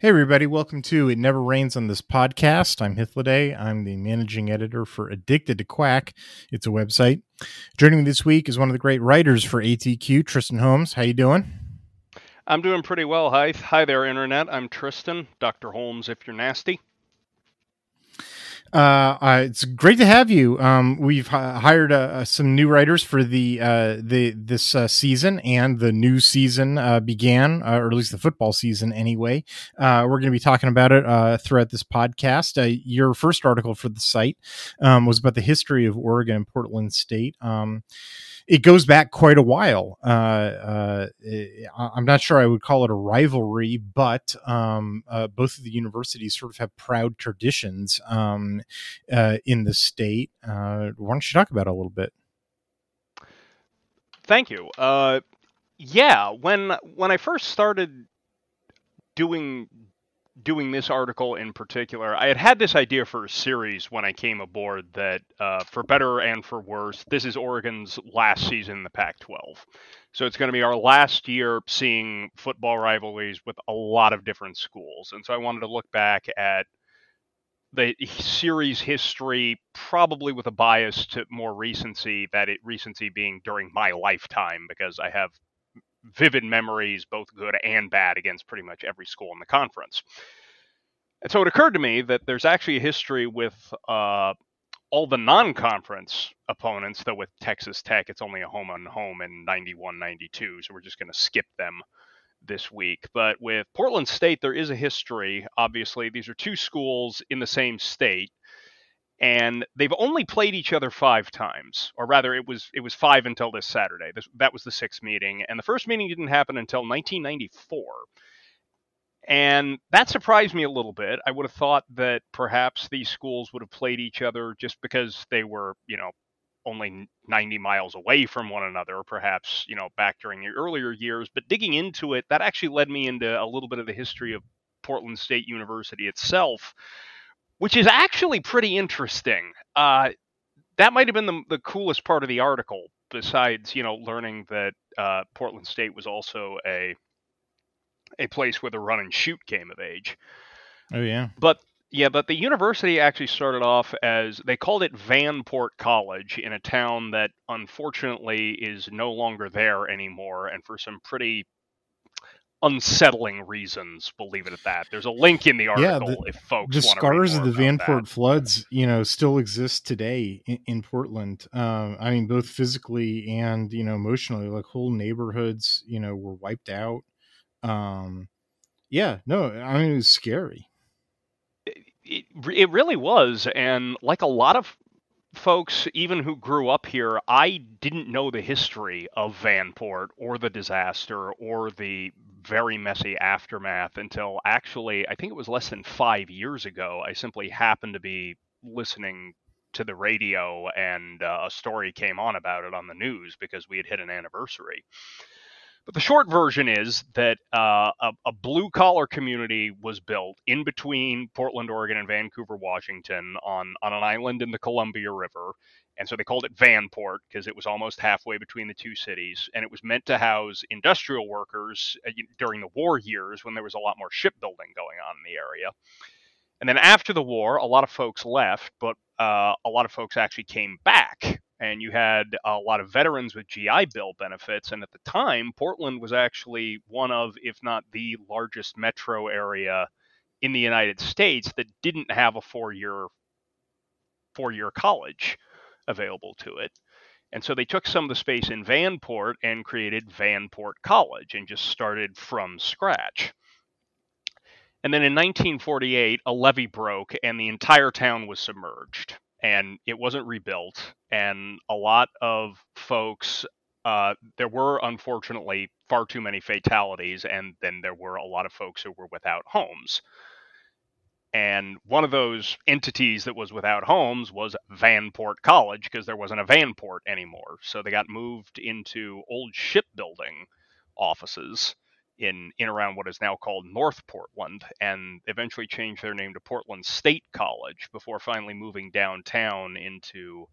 Hey, everybody, welcome to It Never Rains on this podcast. I'm Hythloday. I'm the managing editor for Addicted to Quack. It's a website. Joining me this week is one of the great writers for ATQ, Tristan Holmes. How you doing? I'm doing pretty well. Hi, hi there, Internet. I'm Tristan, Dr. Holmes, if you're nasty. Uh, uh, it's great to have you. Um, we've h- hired uh, some new writers for the uh, the this uh, season, and the new season uh, began, or at least the football season, anyway. we're going to be talking about it throughout this podcast. your first article for the site um, was about the history of Oregon and Portland State. Um, it goes back quite a while. Uh, uh, I'm not sure I would call it a rivalry, but um, uh, both of the universities sort of have proud traditions um, uh, in the state. Uh, why don't you talk about it a little bit? Thank you. Uh, yeah, when when I first started doing doing this article in particular, I had had this idea for a series when I came aboard that, uh, for better and for worse, this is Oregon's last season in the Pac 12. So it's going to be our last year seeing football rivalries with a lot of different schools. And so I wanted to look back at the series history, probably with a bias to more recency, that it recency being during my lifetime, because I have vivid memories, both good and bad, against pretty much every school in the conference. And so it occurred to me that there's actually a history with uh, all the non conference opponents, though with Texas Tech, it's only a home on home in 91 92. So we're just going to skip them this week. But with Portland State, there is a history. Obviously, these are two schools in the same state and they've only played each other five times, or rather, it was it was five until this Saturday. This, that was the sixth meeting, and the first meeting didn't happen until 1994, and that surprised me a little bit. I would have thought that perhaps these schools would have played each other just because they were, you know, only 90 miles away from one another, perhaps, you know, back during the earlier years. But digging into it, that actually led me into a little bit of the history of Portland State University itself which is actually pretty interesting. Uh, that might have been the, the coolest part of the article, besides you know learning that uh, Portland State was also a a place where the run and shoot came of age. Oh yeah, but yeah, but the university actually started off as they called it Vanport College in a town that unfortunately is no longer there anymore, and for some pretty unsettling reasons. We'll leave it at that. There's a link in the article yeah, the, if folks. The scars of the Vanport that. floods, you know, still exist today in, in Portland. Um, I mean, both physically and you know emotionally. Like whole neighborhoods, you know, were wiped out. Um, yeah, no, I mean it was scary. It, it, it really was, and like a lot of folks, even who grew up here, I didn't know the history of Vanport or the disaster or the very messy aftermath until actually, I think it was less than five years ago. I simply happened to be listening to the radio and uh, a story came on about it on the news because we had hit an anniversary. But the short version is that uh, a, a blue collar community was built in between Portland, Oregon, and Vancouver, Washington, on, on an island in the Columbia River. And so they called it Vanport because it was almost halfway between the two cities. And it was meant to house industrial workers uh, during the war years when there was a lot more shipbuilding going on in the area. And then after the war, a lot of folks left, but uh, a lot of folks actually came back and you had a lot of veterans with GI Bill benefits. And at the time, Portland was actually one of, if not the largest metro area in the United States that didn't have a four-year four-year college available to it. And so they took some of the space in Vanport and created Vanport College and just started from scratch. And then in 1948, a levee broke and the entire town was submerged and it wasn't rebuilt. And a lot of folks, uh, there were unfortunately far too many fatalities, and then there were a lot of folks who were without homes. And one of those entities that was without homes was Vanport College because there wasn't a Vanport anymore. So they got moved into old shipbuilding offices in in around what is now called North Portland, and eventually changed their name to Portland State College before finally moving downtown into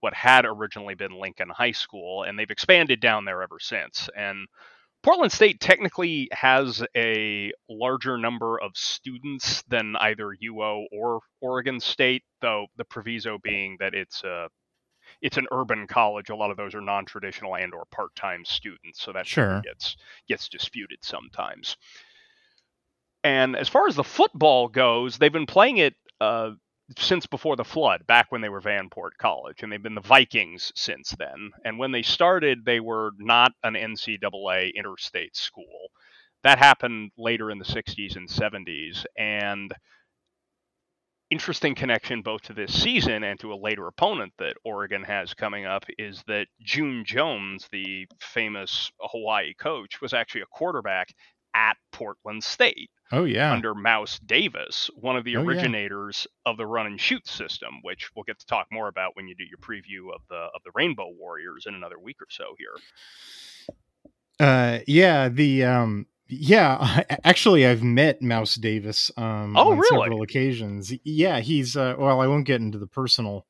what had originally been Lincoln High School, and they've expanded down there ever since. And Portland State technically has a larger number of students than either UO or Oregon State, though the proviso being that it's a it's an urban college. A lot of those are non-traditional and or part-time students, so that sure. gets gets disputed sometimes. And as far as the football goes, they've been playing it uh, since before the flood, back when they were Vanport College, and they've been the Vikings since then. And when they started, they were not an NCAA interstate school. That happened later in the 60s and 70s, and interesting connection both to this season and to a later opponent that Oregon has coming up is that June Jones, the famous Hawaii coach, was actually a quarterback at Portland State. Oh yeah. Under Mouse Davis, one of the oh, originators yeah. of the run and shoot system, which we'll get to talk more about when you do your preview of the of the Rainbow Warriors in another week or so here. Uh yeah, the um yeah, actually, I've met Mouse Davis. Um, oh, on really? Several occasions. Yeah, he's. Uh, well, I won't get into the personal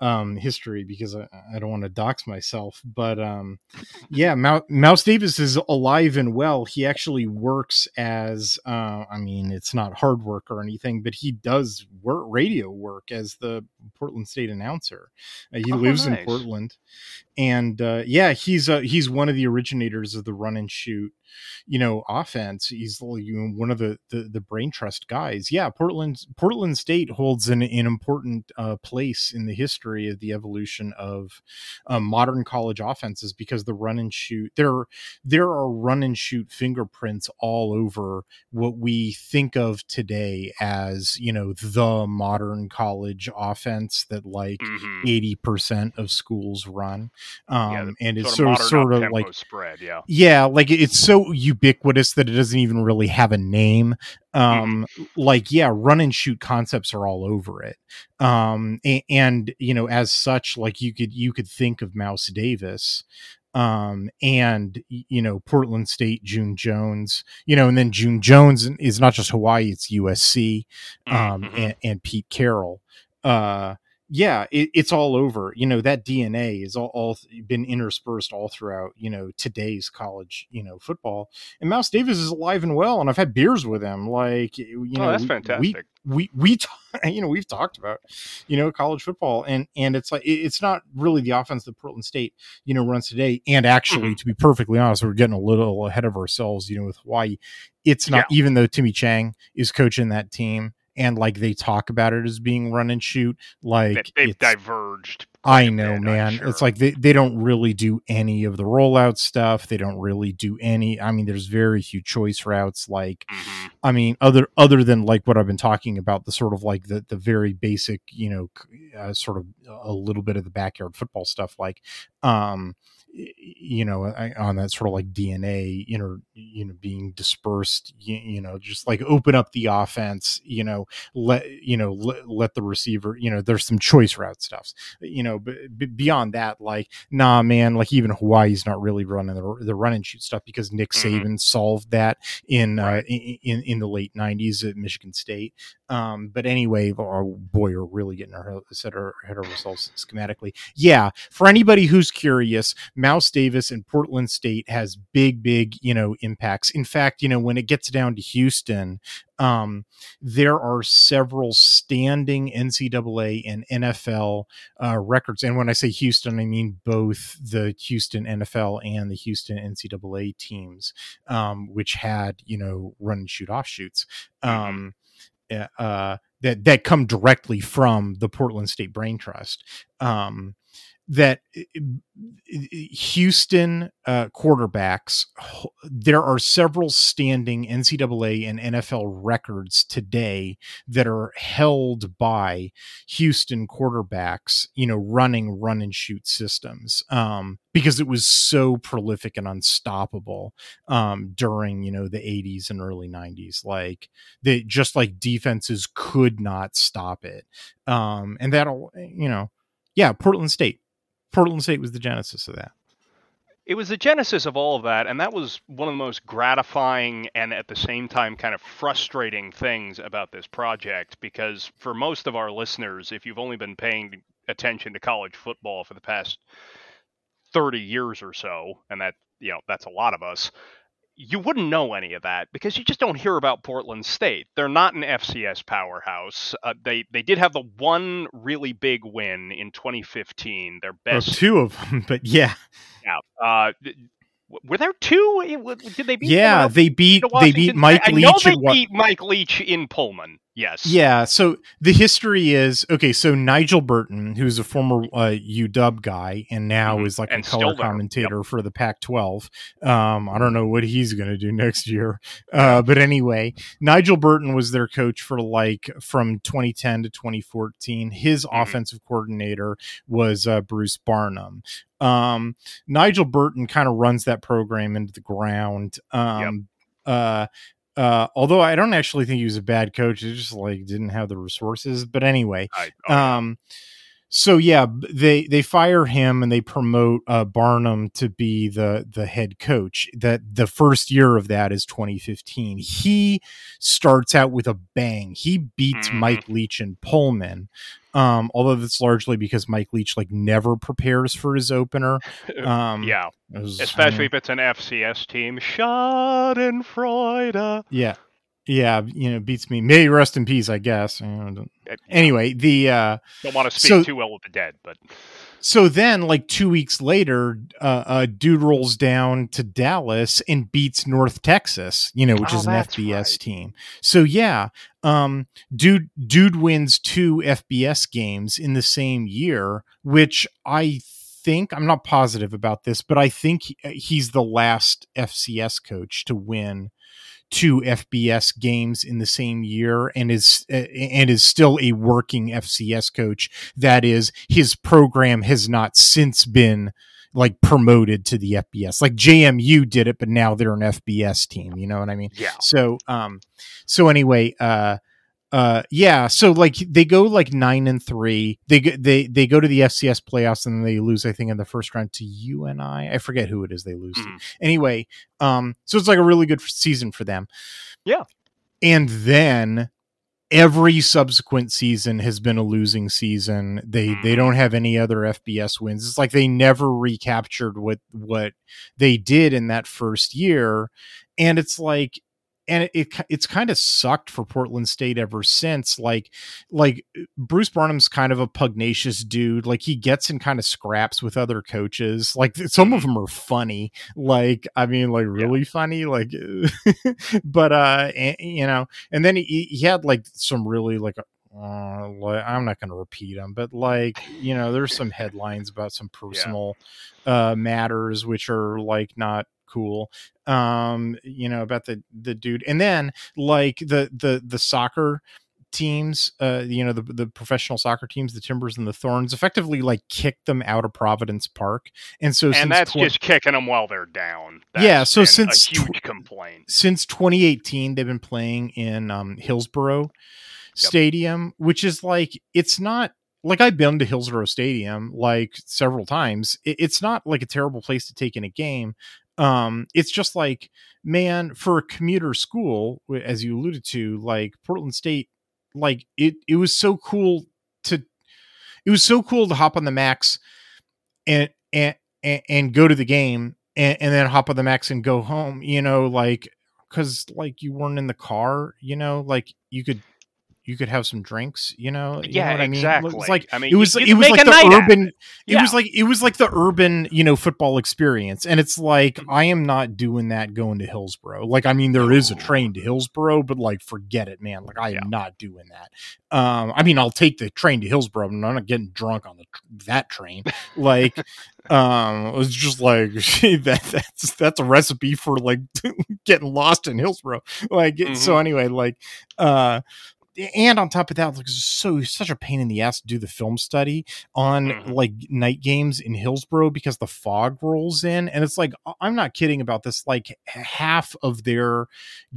um, history because I, I don't want to dox myself. But um, yeah, Mouse Davis is alive and well. He actually works as, uh, I mean, it's not hard work or anything, but he does work radio work as the Portland State announcer. Uh, he oh, lives nice. in Portland, and uh, yeah, he's uh, he's one of the originators of the run and shoot you know offense. He's you know, one of the, the, the brain trust guys. Yeah portland portland state holds an, an important uh, place in the history of the evolution of um, modern college offenses because the run and shoot there there are run and shoot fingerprints all over what we think of today as you know the modern college offense that like mm-hmm. 80% of schools run um, yeah, and it's sort of, sort of like spread yeah yeah like it's so ubiquitous that it doesn't even really have a name um mm-hmm. like yeah run and shoot concepts are all over it um and, and, you know as such like you could you could think of mouse davis um and you know portland state june jones you know and then june jones is not just hawaii it's usc um mm-hmm. and, and pete carroll uh yeah, it, it's all over. You know that DNA is all, all, been interspersed all throughout. You know today's college, you know football. And Mouse Davis is alive and well, and I've had beers with him. Like you oh, know, that's fantastic. We we we t- you know we've talked about you know college football, and and it's like it's not really the offense that Portland State you know runs today. And actually, mm-hmm. to be perfectly honest, we're getting a little ahead of ourselves. You know, with Hawaii, it's not yeah. even though Timmy Chang is coaching that team and like they talk about it as being run and shoot like they've diverged i know man sure. it's like they, they don't really do any of the rollout stuff they don't really do any i mean there's very few choice routes like mm-hmm. i mean other other than like what i've been talking about the sort of like the the very basic you know uh, sort of a little bit of the backyard football stuff like um you know on that sort of like dna you know you know being dispersed you, you, know just like open up the offense you know let you know let, let the receiver you know there's some choice route stuffs you know but, but beyond that like nah man like even hawaii's not really running the, the run and shoot stuff because nick mm-hmm. saban solved that in uh, right. uh in, in, the late 90s at michigan state um but anyway oh boy we're really getting our head, our head of ourselves schematically yeah for anybody who's curious Mouse Davis and Portland State has big, big, you know, impacts. In fact, you know, when it gets down to Houston, um, there are several standing NCAA and NFL uh, records. And when I say Houston, I mean both the Houston NFL and the Houston NCAA teams, um, which had, you know, run and shoot offshoots. Mm-hmm. Um, uh, that that come directly from the Portland State Brain Trust. Um, that Houston uh, quarterbacks, there are several standing NCAA and NFL records today that are held by Houston quarterbacks, you know, running run and shoot systems um, because it was so prolific and unstoppable um, during, you know, the 80s and early 90s. Like, they just like defenses could not stop it. Um, and that'll, you know, yeah, Portland State Portland State was the genesis of that. It was the genesis of all of that, and that was one of the most gratifying and at the same time kind of frustrating things about this project because for most of our listeners, if you've only been paying attention to college football for the past 30 years or so, and that, you know, that's a lot of us, you wouldn't know any of that because you just don't hear about Portland State. They're not an FCS powerhouse. Uh, they they did have the one really big win in 2015. Their best, oh, two of them, but yeah, yeah. Uh, were there two? Did they beat? Yeah, they beat they beat Mike I, Leach. I know they beat Mike Leach in Pullman. Yes. Yeah. So the history is okay. So Nigel Burton, who's a former uh, UW guy and now mm-hmm. is like and a color commentator yep. for the Pac-12. Um, I don't know what he's going to do next year, uh, but anyway, Nigel Burton was their coach for like from 2010 to 2014. His mm-hmm. offensive coordinator was uh, Bruce Barnum. Um, Nigel Burton kind of runs that program into the ground. Um, yep. uh, uh, although I don't actually think he was a bad coach, he just like didn't have the resources. But anyway, I, oh, um, so yeah, they they fire him and they promote uh, Barnum to be the the head coach. That the first year of that is 2015. He starts out with a bang. He beats mm. Mike Leach and Pullman. Um, although that's largely because Mike Leach like never prepares for his opener. Um, yeah, was, especially if it's an FCS team. Schadenfreude. Yeah, yeah, you know, beats me. May rest in peace, I guess. Anyway, the uh, don't want to speak so, too well of the dead, but so then, like two weeks later, uh, a dude rolls down to Dallas and beats North Texas, you know, which oh, is an FBS right. team. So yeah, um, dude, dude wins two FBS games in the same year, which I think I'm not positive about this, but I think he's the last FCS coach to win two FBS games in the same year and is uh, and is still a working FCS coach. That is, his program has not since been like promoted to the FBS. Like JMU did it, but now they're an FBS team. You know what I mean? Yeah. So, um, so anyway, uh, uh yeah so like they go like nine and three. They they they go to the fcs playoffs and they lose i think in the first round to UNI. I forget who it is they lose mm. to anyway um so it's like a really good season for them. Yeah. And then every subsequent season has been a losing season. They mm. they hmm. don't have any other fbs wins. It's like they never recaptured what what they did in that first year. And it's like and it, it it's kind of sucked for Portland State ever since. Like, like Bruce Barnum's kind of a pugnacious dude. Like he gets in kind of scraps with other coaches. Like some of mm-hmm. them are funny. Like I mean, like really yeah. funny. Like, but uh, and, you know, and then he he had like some really like uh, like, I'm not going to repeat them, but like you know, there's some headlines about some personal yeah. uh, matters which are like not cool um you know about the the dude and then like the the the soccer teams uh you know the the professional soccer teams the timbers and the thorns effectively like kicked them out of providence park and so and that's tw- just kicking them while they're down that's yeah so since a huge complaint since 2018 they've been playing in um hillsboro yep. stadium which is like it's not like I've been to Hillsboro Stadium like several times. it's not like a terrible place to take in a game, um it's just like man for a commuter school as you alluded to like portland state like it it was so cool to it was so cool to hop on the max and and and, go to the game and, and then hop on the max and go home you know like because like you weren't in the car you know like you could you could have some drinks, you know. You yeah, know what I mean? exactly. It's like I mean, it was it was like the urban. it. It was like it was like the urban, you know, football experience, and it's like. I am not doing that going to Hillsboro. Like, I mean, there is a train to Hillsboro, but like, forget it, man. Like, I am Yeah. not doing that. Um, I mean, I'll take the train to Hillsboro, but I'm not getting drunk on the that train. Like, um, it was just like that. That's that's a recipe for like getting lost in Hillsboro. Like, Mm-hmm. so anyway, like, uh and on top of that, like it's so such a pain in the ass to do the film study on Mhm. like night games in Hillsboro because the fog rolls in, and it's like I'm not kidding about this. Like half of their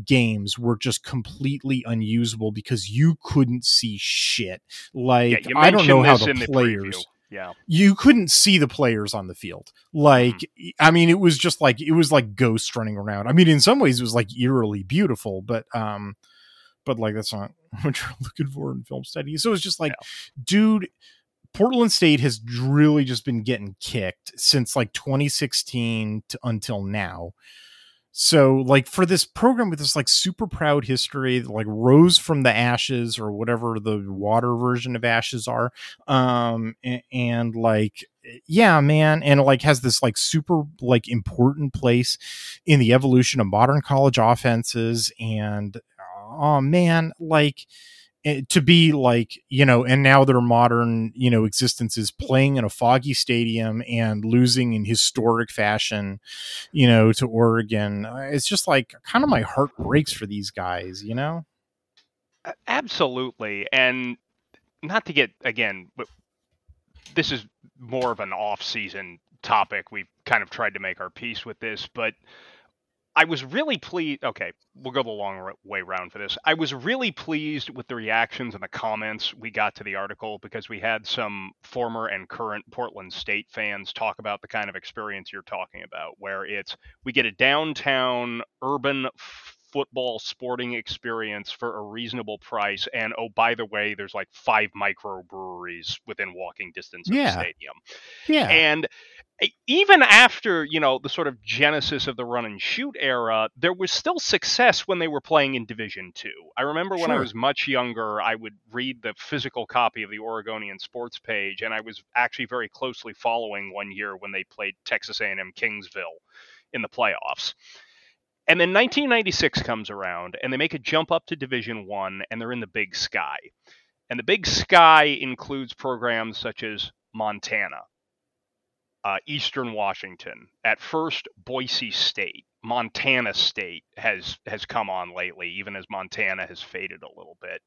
games were just completely unusable because you couldn't see shit. Like yeah, I don't know how the players preview. Yeah. you couldn't see the players on the field. Like, Mm-hmm. I mean, it was just like it was like ghosts running around. I mean, in some ways, it was like eerily beautiful, but um, but like that's not what you're looking for in film studies. So it's just like, dude, Portland State has really just been getting kicked since like 2016 to until now. So like for this program with this like super proud history, that, like rose from the ashes or whatever the water version of ashes are, um, and, and like yeah, man, and like has this like super like important place in the evolution of modern college offenses, and oh man, like eh, to be like you know and now their modern you know existence is playing in a foggy stadium and losing in historic fashion you know to oregon Uh, it's just like kind of my heart breaks for these guys you know Absolutely. And not to get again, but this is more of an off-season topic. We've kind of tried to make our peace with this, but I was really pleased. Okay, we'll go the long way round for this. I was really pleased with the reactions and the comments we got to the article because we had some former and current Portland State fans talk about the kind of experience you're talking about, where it's we get a downtown urban football sporting experience for a reasonable price and oh by the way there's like five microbreweries within walking distance of Yeah. the stadium yeah and even after, you know, the sort of genesis of the run and shoot era, there was still success when they were playing in Division Two. I remember when I was much younger, I would read the physical copy of the Oregonian sports page, and I was actually very closely following one year when they played Texas A&M Kingsville in the playoffs. And then 1996 comes around, and they make a jump up to Division One, and they're in the Big Sky. And the Big Sky includes programs such as Montana, uh, Eastern Washington. At first, Boise State, Montana State has has come on lately, even as Montana has faded a little bit.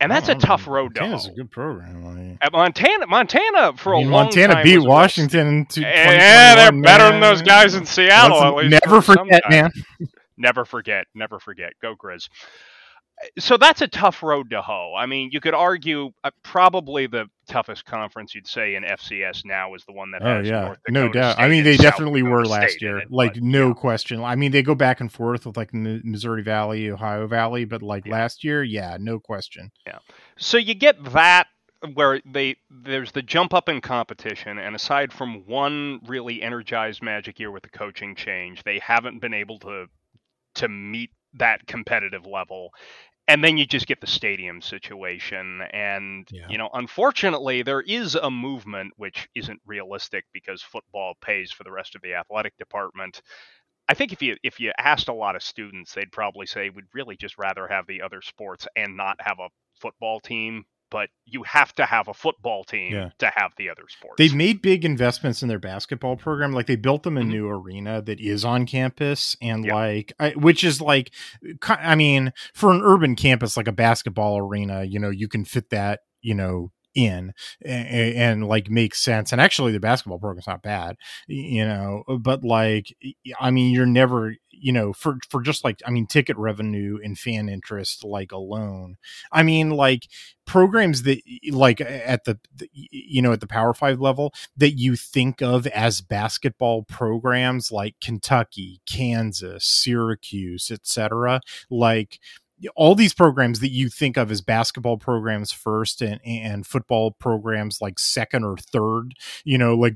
And that's a oh, tough road to Montana's hoe. a good program like, At Montana, Montana for I mean, a long montana time beat was washington to Yeah, they're 2021, better than those guys in Seattle. Let's at least never for forget time. man Never forget. Never forget. Go Grizz. So that's a tough road to hoe. I mean, you could argue uh, probably the toughest conference you'd say in FCS now is the one that Oh has yeah, no doubt. State I mean, they definitely Dakota were State last year. it, like but, no yeah. question. I mean, they go back and forth with like Mi- Missouri Valley, Ohio Valley, but like Yeah. last year, yeah, no question. Yeah. So you get that where they there's the jump up in competition, and aside from one really energized Magic year with the coaching change, they haven't been able to to meet that competitive level. And then you just get the stadium situation, and Yeah. you know, unfortunately, there is a movement which isn't realistic because football pays for the rest of the athletic department. I think if you if you asked a lot of students, they'd probably say we'd really just rather have the other sports and not have a football team. But you have to have a football team Yeah. to have the other sports. They've made big investments in their basketball program. Like they built them a Mhm. new arena that is on campus, and Yeah. like, I, which is like, I mean, for an urban campus like a basketball arena, you know, you can fit that, you know, in and, and like makes sense. And actually, the basketball program's not bad, you know. Uh, but like, I mean, you're never, you know, for for just like, I mean, ticket revenue and fan interest, like alone. I mean, like programs that like at the, the you know at the power five level that you think of as basketball programs like kentucky kansas syracuse etc like all these programs that you think of as basketball programs first and, and football programs like second or third you know like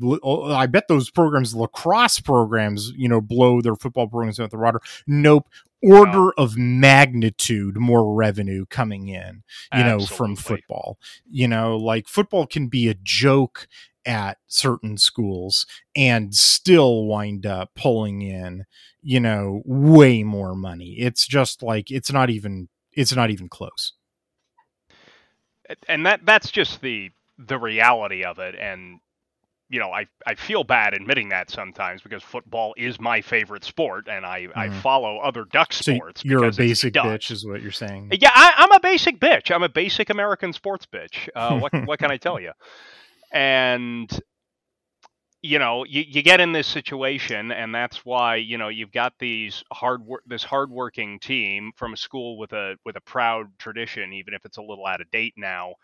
i bet those programs lacrosse programs you know blow their football programs out the water. Nope. Order of magnitude more revenue coming in you know from football. You know like football can be a joke at certain schools and still wind up pulling in you know way more money it's just like it's not even it's not even close and that that's just the the reality of it and you know I, I feel bad admitting that sometimes because football is my favorite sport and I, I Mhm. follow other duck so sports you're a basic bitch is what you're saying Yeah, I, I'm a basic bitch. I'm a basic American sports bitch. Uh, what what can I tell you? And you know, you, you get in this situation, and that's why you know you've got these hard work this hardworking team from a school with a with a proud tradition, even if it's a little out of date now.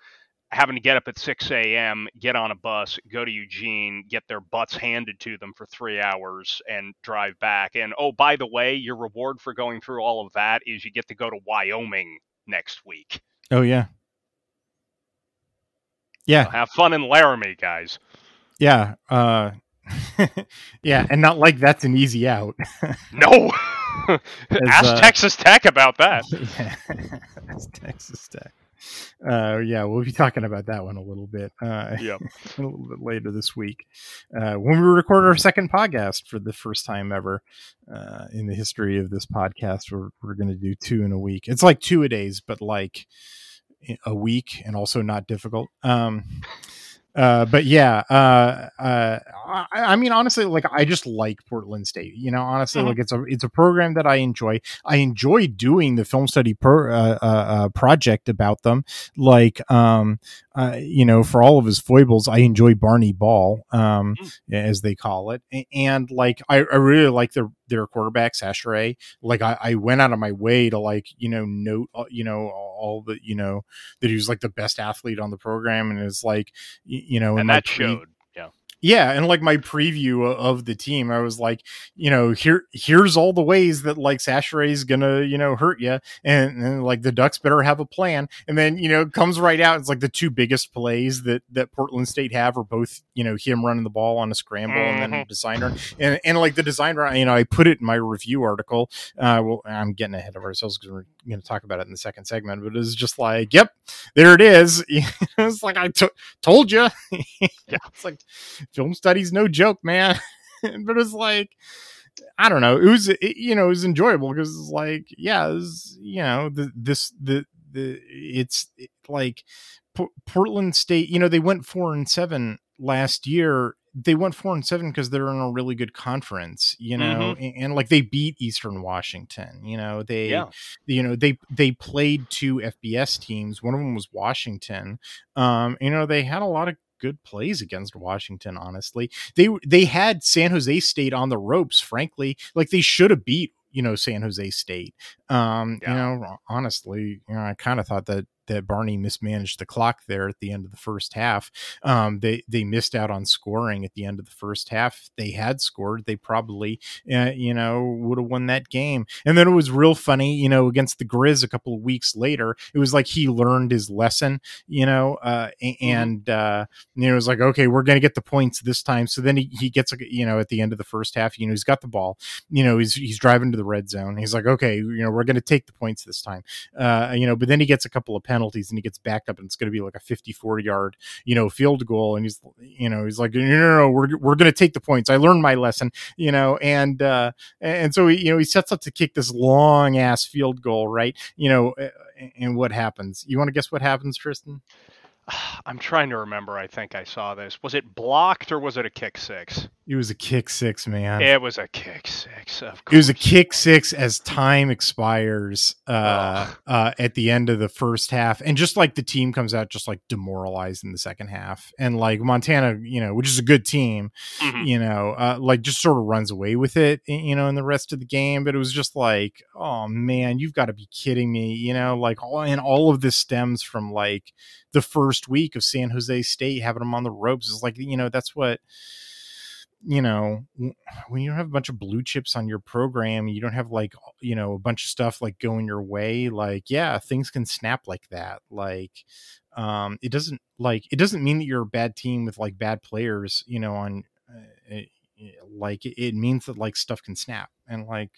Having to get up at 6 a.m., get on a bus, go to Eugene, get their butts handed to them for three hours, and drive back. And oh, by the way, your reward for going through all of that is you get to go to Wyoming next week. oh yeah yeah Have fun in Laramie, guys. yeah uh yeah and not like that's an easy out No. Ask uh, Texas Tech about that. yeah that's texas tech uh yeah we'll be talking about that one a little bit uh Yep. a little bit later this week uh, when we record our second podcast for the first time ever uh, in the history of this podcast. We're, we're going to do two in a week. It's like two a days, but like a week and also not difficult. Um, uh, but yeah, uh, uh, I, I mean, honestly, like I just like Portland State. You know, honestly, Mhm. like it's a it's a program that I enjoy. I enjoy doing the film study pro, uh, uh, uh, project about them. Like, um, uh, you know, for all of his foibles, I enjoy Barney Ball, um, as they call it, A- and like I, I really like their their quarterback Chachere. Like I, I went out of my way to like you know note uh, you know all the you know that he was like the best athlete on the program, and it's like you know And that showed. Yeah. and like my preview of the team i was like you know here here's all the ways that like Chachere is gonna you know hurt you and, and like the ducks better have a plan and then you know it comes right out it's like the two biggest plays that that portland state have are both you know him running the ball on a scramble and then a designer and and like the designer you know i put it in my review article uh well i'm getting ahead of ourselves because we're going to talk about it in the second segment but it's just like yep there it is. It's like i to- told you yeah. it's like film studies no joke man. But it's like i don't know it was it, you know it was enjoyable because it's like yeah it was, you know the this the the it's it, like P- portland state you know they went four and seven last year they went four and seven because they're in a really good conference you know and, and like they beat eastern washington you know they Yeah. you know they they played two fbs teams one of them was washington um you know they had a lot of good plays against washington honestly they they had san jose state on the ropes frankly like they should have beat you know san jose state um Yeah. you know honestly you know i kind of thought that that Barney mismanaged the clock there at the end of the first half. Um, they they missed out on scoring at the end of the first half. They had scored, they probably uh, you know would have won that game. And then it was real funny, you know, against the Grizz a couple of weeks later. It was like he learned his lesson, you know, uh, and uh, you know, it was like okay, we're gonna get the points this time. So then he, he gets you know at the end of the first half, you know, he's got the ball, you know, he's he's driving to the red zone. He's like, okay, you know, we're gonna take the points this time, uh, you know, but then he gets a couple of penalties and he gets backed up and it's going to be like a 54 yard, you know, field goal. And he's, you know, he's like, no, no, no, we're, we're going to take the points. I learned my lesson, you know, and, uh, and so he, you know, he sets up to kick this long ass field goal, right? You know, and what happens? You want to guess what happens, Tristan? I'm trying to remember. I think I saw this. Was it blocked or was it a kick six? It was a kick six, man. It was a kick six. Of course. It was a kick six as time expires uh, uh, at the end of the first half, and just like the team comes out just like demoralized in the second half, and like Montana, you know, which is a good team, Mhm. you know, uh, like just sort of runs away with it, you know, in the rest of the game. But it was just like, oh man, you've got to be kidding me, you know, like all and all of this stems from like the first week of San Jose State having them on the ropes. It's like, you know, that's what you know when you don't have a bunch of blue chips on your program you don't have like you know a bunch of stuff like going your way like yeah things can snap like that like um it doesn't like it doesn't mean that you're a bad team with like bad players you know on uh, like it means that like stuff can snap and like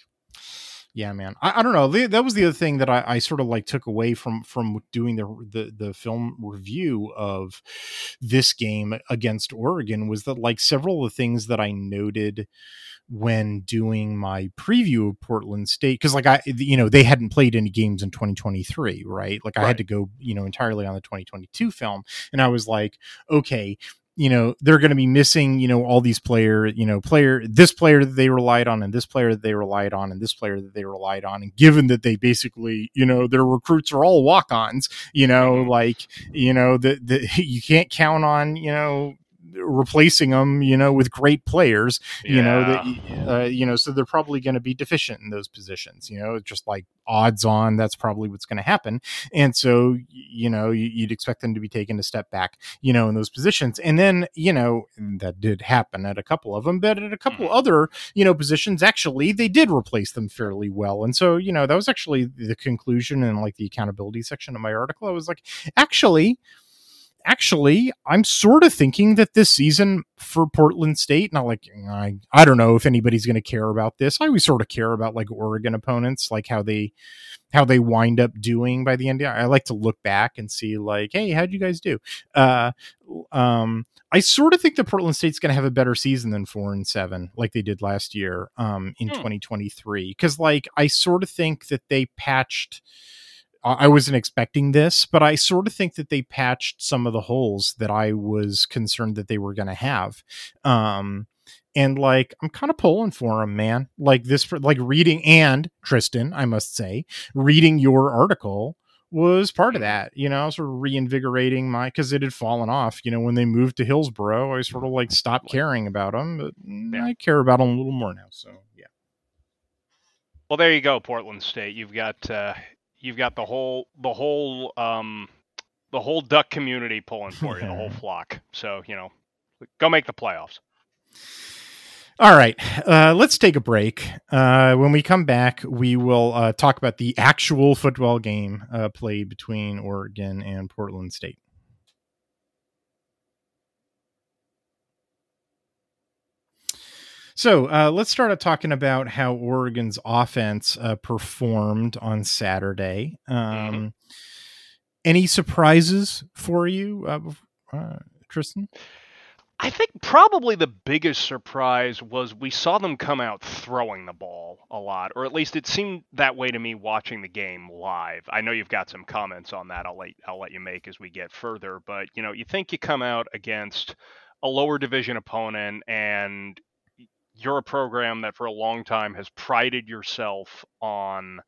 yeah man. I, I, don't know. That was the other thing that I, I, sort of like took away from from doing the, the the film review of this game against oregon was that like several of the things that i noted when doing my preview of portland state because like i you know they hadn't played any games in 2023 right? Like i had to go you know entirely on the 2022 film and i was like okay you know they're going to be missing you know all these player you know player this player that they relied on and this player that they relied on and this player that they relied on and given that they basically you know their recruits are all walk-ons you know mm-hmm. like you know that the, you can't count on you know replacing them, you know, with great players, you know, that, uh, you know, so they're probably going to be deficient in those positions, you know, just like odds on that's probably what's going to happen. And so, you know, you'd expect them to be taken a step back, you know, in those positions. And then, you know, that did happen at a couple of them, but at a couple mm-hmm. other, you know, positions, actually, they did replace them fairly well. And so, you know, that was actually the conclusion and like the accountability section of my article. I was like, actually, actually, I'm sort of thinking that this season for Portland State, not like I, I don't know if anybody's going to care about this. I always sort of care about like Oregon opponents, like how they how they wind up doing by the end. I like to look back and see like, hey, how'd you guys do? Uh, um, I sort of think that Portland State's going to have a better season than four and seven, like they did last year um, in hmm. 2023. Because like I sort of think that they patched I wasn't expecting this, but I sort of think that they patched some of the holes that I was concerned that they were going to have. Um, and like I'm kind of pulling for them, man. Like this, for like reading and Tristan, I must say, reading your article was part of that. You know, sort of reinvigorating my because it had fallen off. You know, when they moved to Hillsboro, I sort of like stopped caring about them, but yeah. I care about them a little more now. So yeah. Well, there you go, Portland State. You've got uh, you've got the whole the whole um, the whole duck community pulling for you, the whole flock. So you know, go make the playoffs. All right, uh, let's take a break. Uh, when we come back, we will uh, talk about the actual football game uh, played between Oregon and Portland State. So uh, let's start out talking about how Oregon's offense uh, performed on Saturday. Mm-hmm. Um, mm-hmm. Any surprises for you, uh, uh, Tristan? I think probably the biggest surprise was we saw them come out throwing the ball a lot, or at least it seemed that way to me watching the game live. I know you've got some comments on that. I'll let I'll let you make as we get further, but you know, you think you come out against a lower division opponent and you're a program that for a long time has prided yourself on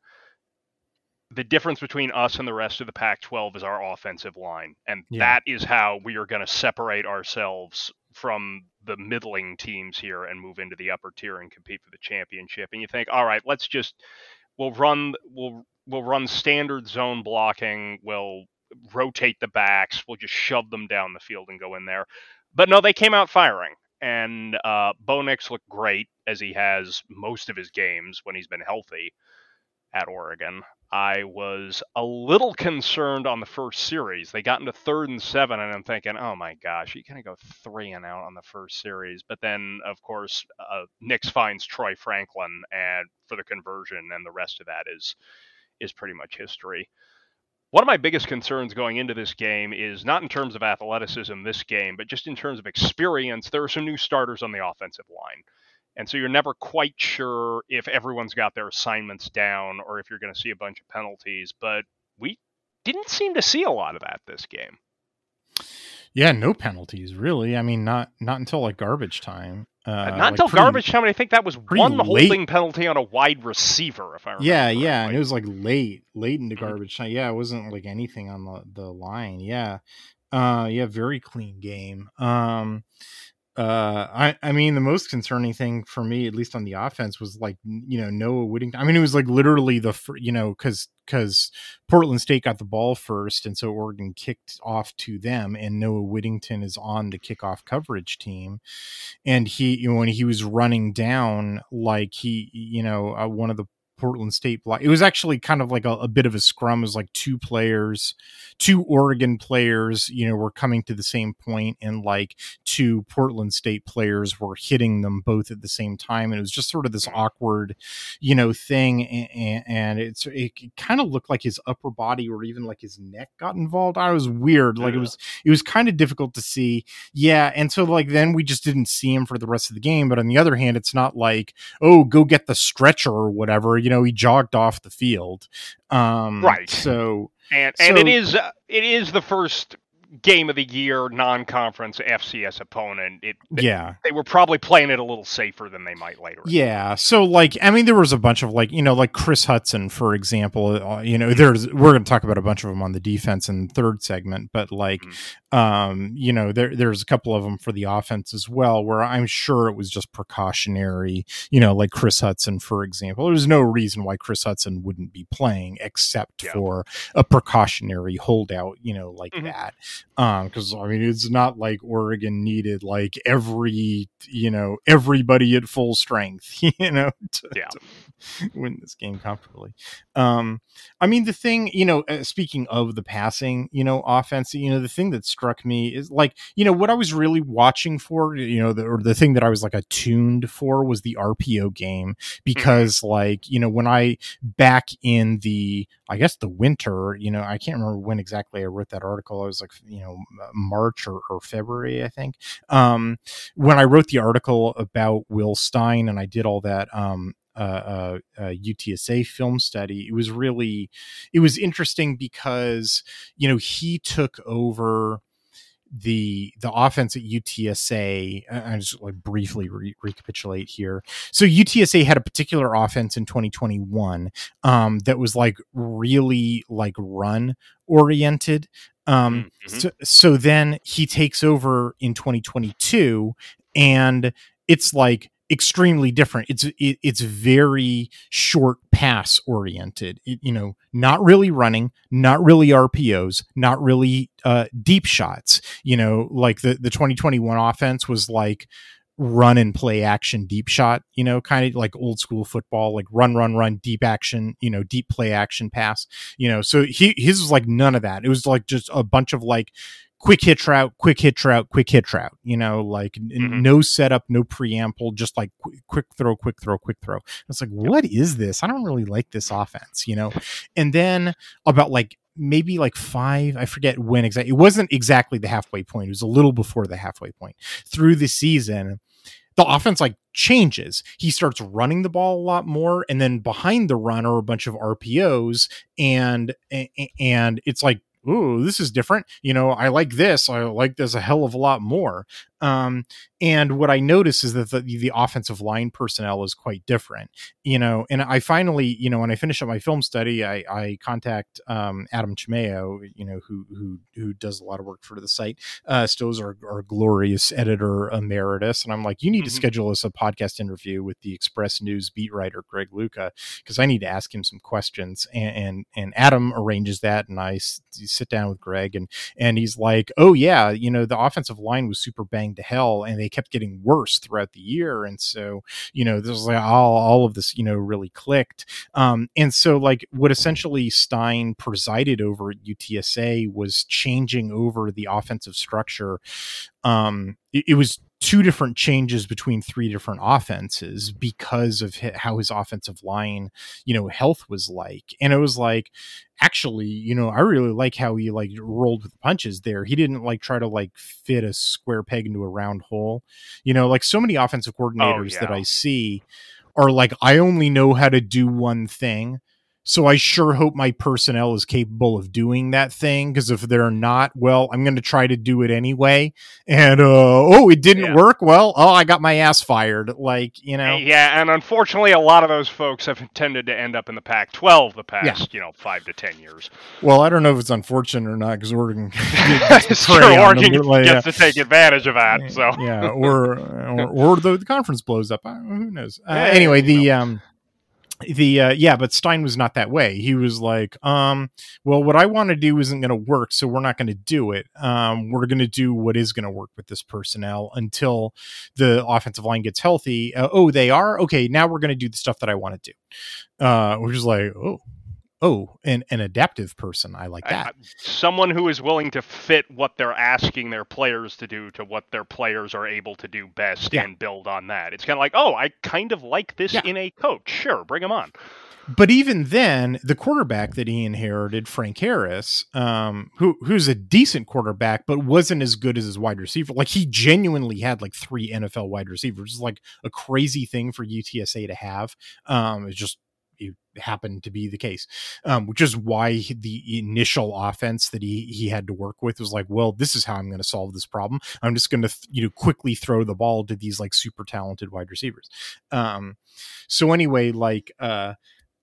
the difference between us and the rest of the Pac 12 is our offensive line. And yeah. that is how we are going to separate ourselves from the middling teams here and move into the upper tier and compete for the championship. And you think, all right, let's just we'll run we'll we'll run standard zone blocking, we'll rotate the backs, we'll just shove them down the field and go in there. But no, they came out firing and uh, Bo Nix looked great as he has most of his games when he's been healthy at Oregon. I was a little concerned on the first series. They got into third and seven, and I'm thinking, oh my gosh, you gonna go three and out on the first series. But then, of course, uh, Nix finds Troy Franklin and for the conversion, and the rest of that is is pretty much history. One of my biggest concerns going into this game is not in terms of athleticism this game, but just in terms of experience. There are some new starters on the offensive line. And so you're never quite sure if everyone's got their assignments down or if you're going to see a bunch of penalties. But we didn't seem to see a lot of that this game. Yeah, no penalties really. I mean, not not until like garbage time. Uh, not like until pretty, garbage time. I think that was one late. holding penalty on a wide receiver, if I remember. Yeah, yeah, and it was like late, late into mm-hmm. garbage time. Yeah, it wasn't like anything on the the line. Yeah, uh, yeah, very clean game. Um, Uh, I I mean the most concerning thing for me, at least on the offense, was like you know Noah Whittington. I mean it was like literally the you know because because Portland State got the ball first, and so Oregon kicked off to them, and Noah Whittington is on the kickoff coverage team, and he you know, when he was running down like he you know uh, one of the Portland State block. It was actually kind of like a, a, bit of a scrum. It was like two players, two Oregon players, you know, were coming to the same point, and like two Portland State players were hitting them both at the same time. And it was just sort of this awkward, you know, thing. And, and it's it kind of looked like his upper body or even like his neck got involved. I was weird. Like it was it was kind of difficult to see. Yeah, and so like then we just didn't see him for the rest of the game. But on the other hand, it's not like oh go get the stretcher or whatever you know he jogged off the field. Um, right. so and and so, it is uh, it is the first game of the year non-conference FCS opponent. It yeah, they, they were probably playing it a little safer than they might later. Yeah, so like I mean, there was a bunch of like you know like Chris Hudson for example. Uh, you know, there's we're going to talk about a bunch of them on the defense in the third segment, but like mm-hmm. um, you know there there's a couple of them for the offense as well where I'm sure it was just precautionary. You know, like Chris Hudson for example. There's no reason why Chris Hudson wouldn't be playing except yeah. for a precautionary holdout. You know, like mm-hmm. that um because i mean it's not like oregon needed like every you know everybody at full strength you know to, yeah. to win this game comfortably um i mean the thing you know uh, speaking of the passing you know offense you know the thing that struck me is like you know what i was really watching for you know the, or the thing that i was like attuned for was the rpo game mm-hmm. because mm-hmm. like you know when i back in the i guess the winter you know i can't remember when exactly i wrote that article i was like you know March or, or February, I think. Um, when I wrote the article about Will Stein and I did all that um, uh, uh, uh, UTSA film study, it was really it was interesting because you know he took over the the offense at UTSA. I just like briefly re- recapitulate here. So UTSA had a particular offense in 2021 um, that was like really like run oriented. Um, mm-hmm. so, so then he takes over in 2022, and it's like extremely different. It's it, it's very short pass oriented. It, you know, not really running, not really RPOs, not really uh, deep shots. You know, like the the 2021 offense was like run and play action deep shot, you know, kind of like old school football, like run, run, run, deep action, you know, deep play action pass, you know. So he his was like none of that. It was like just a bunch of like quick hit route, quick hit route, quick hit route. You know, like mm-hmm. no setup, no preamble, just like quick, quick throw, quick throw, quick throw. It's like, what is this? I don't really like this offense, you know. And then about like maybe like five, I forget when exactly. It wasn't exactly the halfway point. It was a little before the halfway point through the season the offense like changes. He starts running the ball a lot more, and then behind the run are a bunch of RPOs, and and it's like ooh, this is different. You know, I like this. I like this a hell of a lot more. Um, and what I notice is that the, the offensive line personnel is quite different, you know. And I finally, you know, when I finish up my film study, I, I contact um, Adam Chimeo, you know, who who who does a lot of work for the site, uh, still is our, our glorious editor emeritus, and I'm like, you need mm-hmm. to schedule us a podcast interview with the Express News beat writer Greg Luca because I need to ask him some questions, and and, and Adam arranges that, and I s- sit down with Greg, and and he's like, oh yeah, you know, the offensive line was super banged to hell, and they kept getting worse throughout the year. And so, you know, this was like all, all of this, you know, really clicked. Um, and so, like, what essentially Stein presided over at UTSA was changing over the offensive structure. Um, it, it was two different changes between three different offenses because of how his offensive line, you know, health was like. And it was like, actually, you know, I really like how he like rolled with the punches there. He didn't like try to like fit a square peg into a round hole. You know, like so many offensive oh, coordinators oh, yeah. that I see are like, I only know how to do one thing So I sure hope my personnel is capable of doing that thing because if they're not, well, I'm going to try to do it anyway. And uh, oh, it didn't Yeah. work. Well, oh, I got my ass fired. Like you know, Yeah, and unfortunately, a lot of those folks have tended to end up in the Pac-12 the past, Yeah. you know, five to ten years. well, I don't know if it's unfortunate or not because Oregon prey on Oregon them, like, gets to take advantage of that. So yeah, or or, or the, the conference blows up. Who knows? Uh, anyway, the um, the uh, yeah, but Stein was not that way. He was like, um, well, what I want to do isn't going to work, so we're not going to do it. Um, we're going to do what is going to work with this personnel until the offensive line gets healthy. Uh, oh, they are okay. Now we're going to do the stuff that I want to do. Uh, which is like, oh. Oh, an, an adaptive person. I like that. Someone who is willing to fit what they're asking their players to do to what their players are able to do best Yeah. and build on that. It's kind of like, oh, I kind of like this Yeah. in a coach. Sure, bring him on. but even then, the quarterback that he inherited, Frank Harris, um, who who's a decent quarterback, but wasn't as good as his wide receiver. Like he genuinely had like three NFL wide receivers, like a crazy thing for UTSA to have. Um, it's just happened to be the case, um, which is why the initial offense that he he had to work with was like, well, this is how I'm going to solve this problem. I'm just going to th- you know quickly throw the ball to these like super talented wide receivers. Um, so anyway, like uh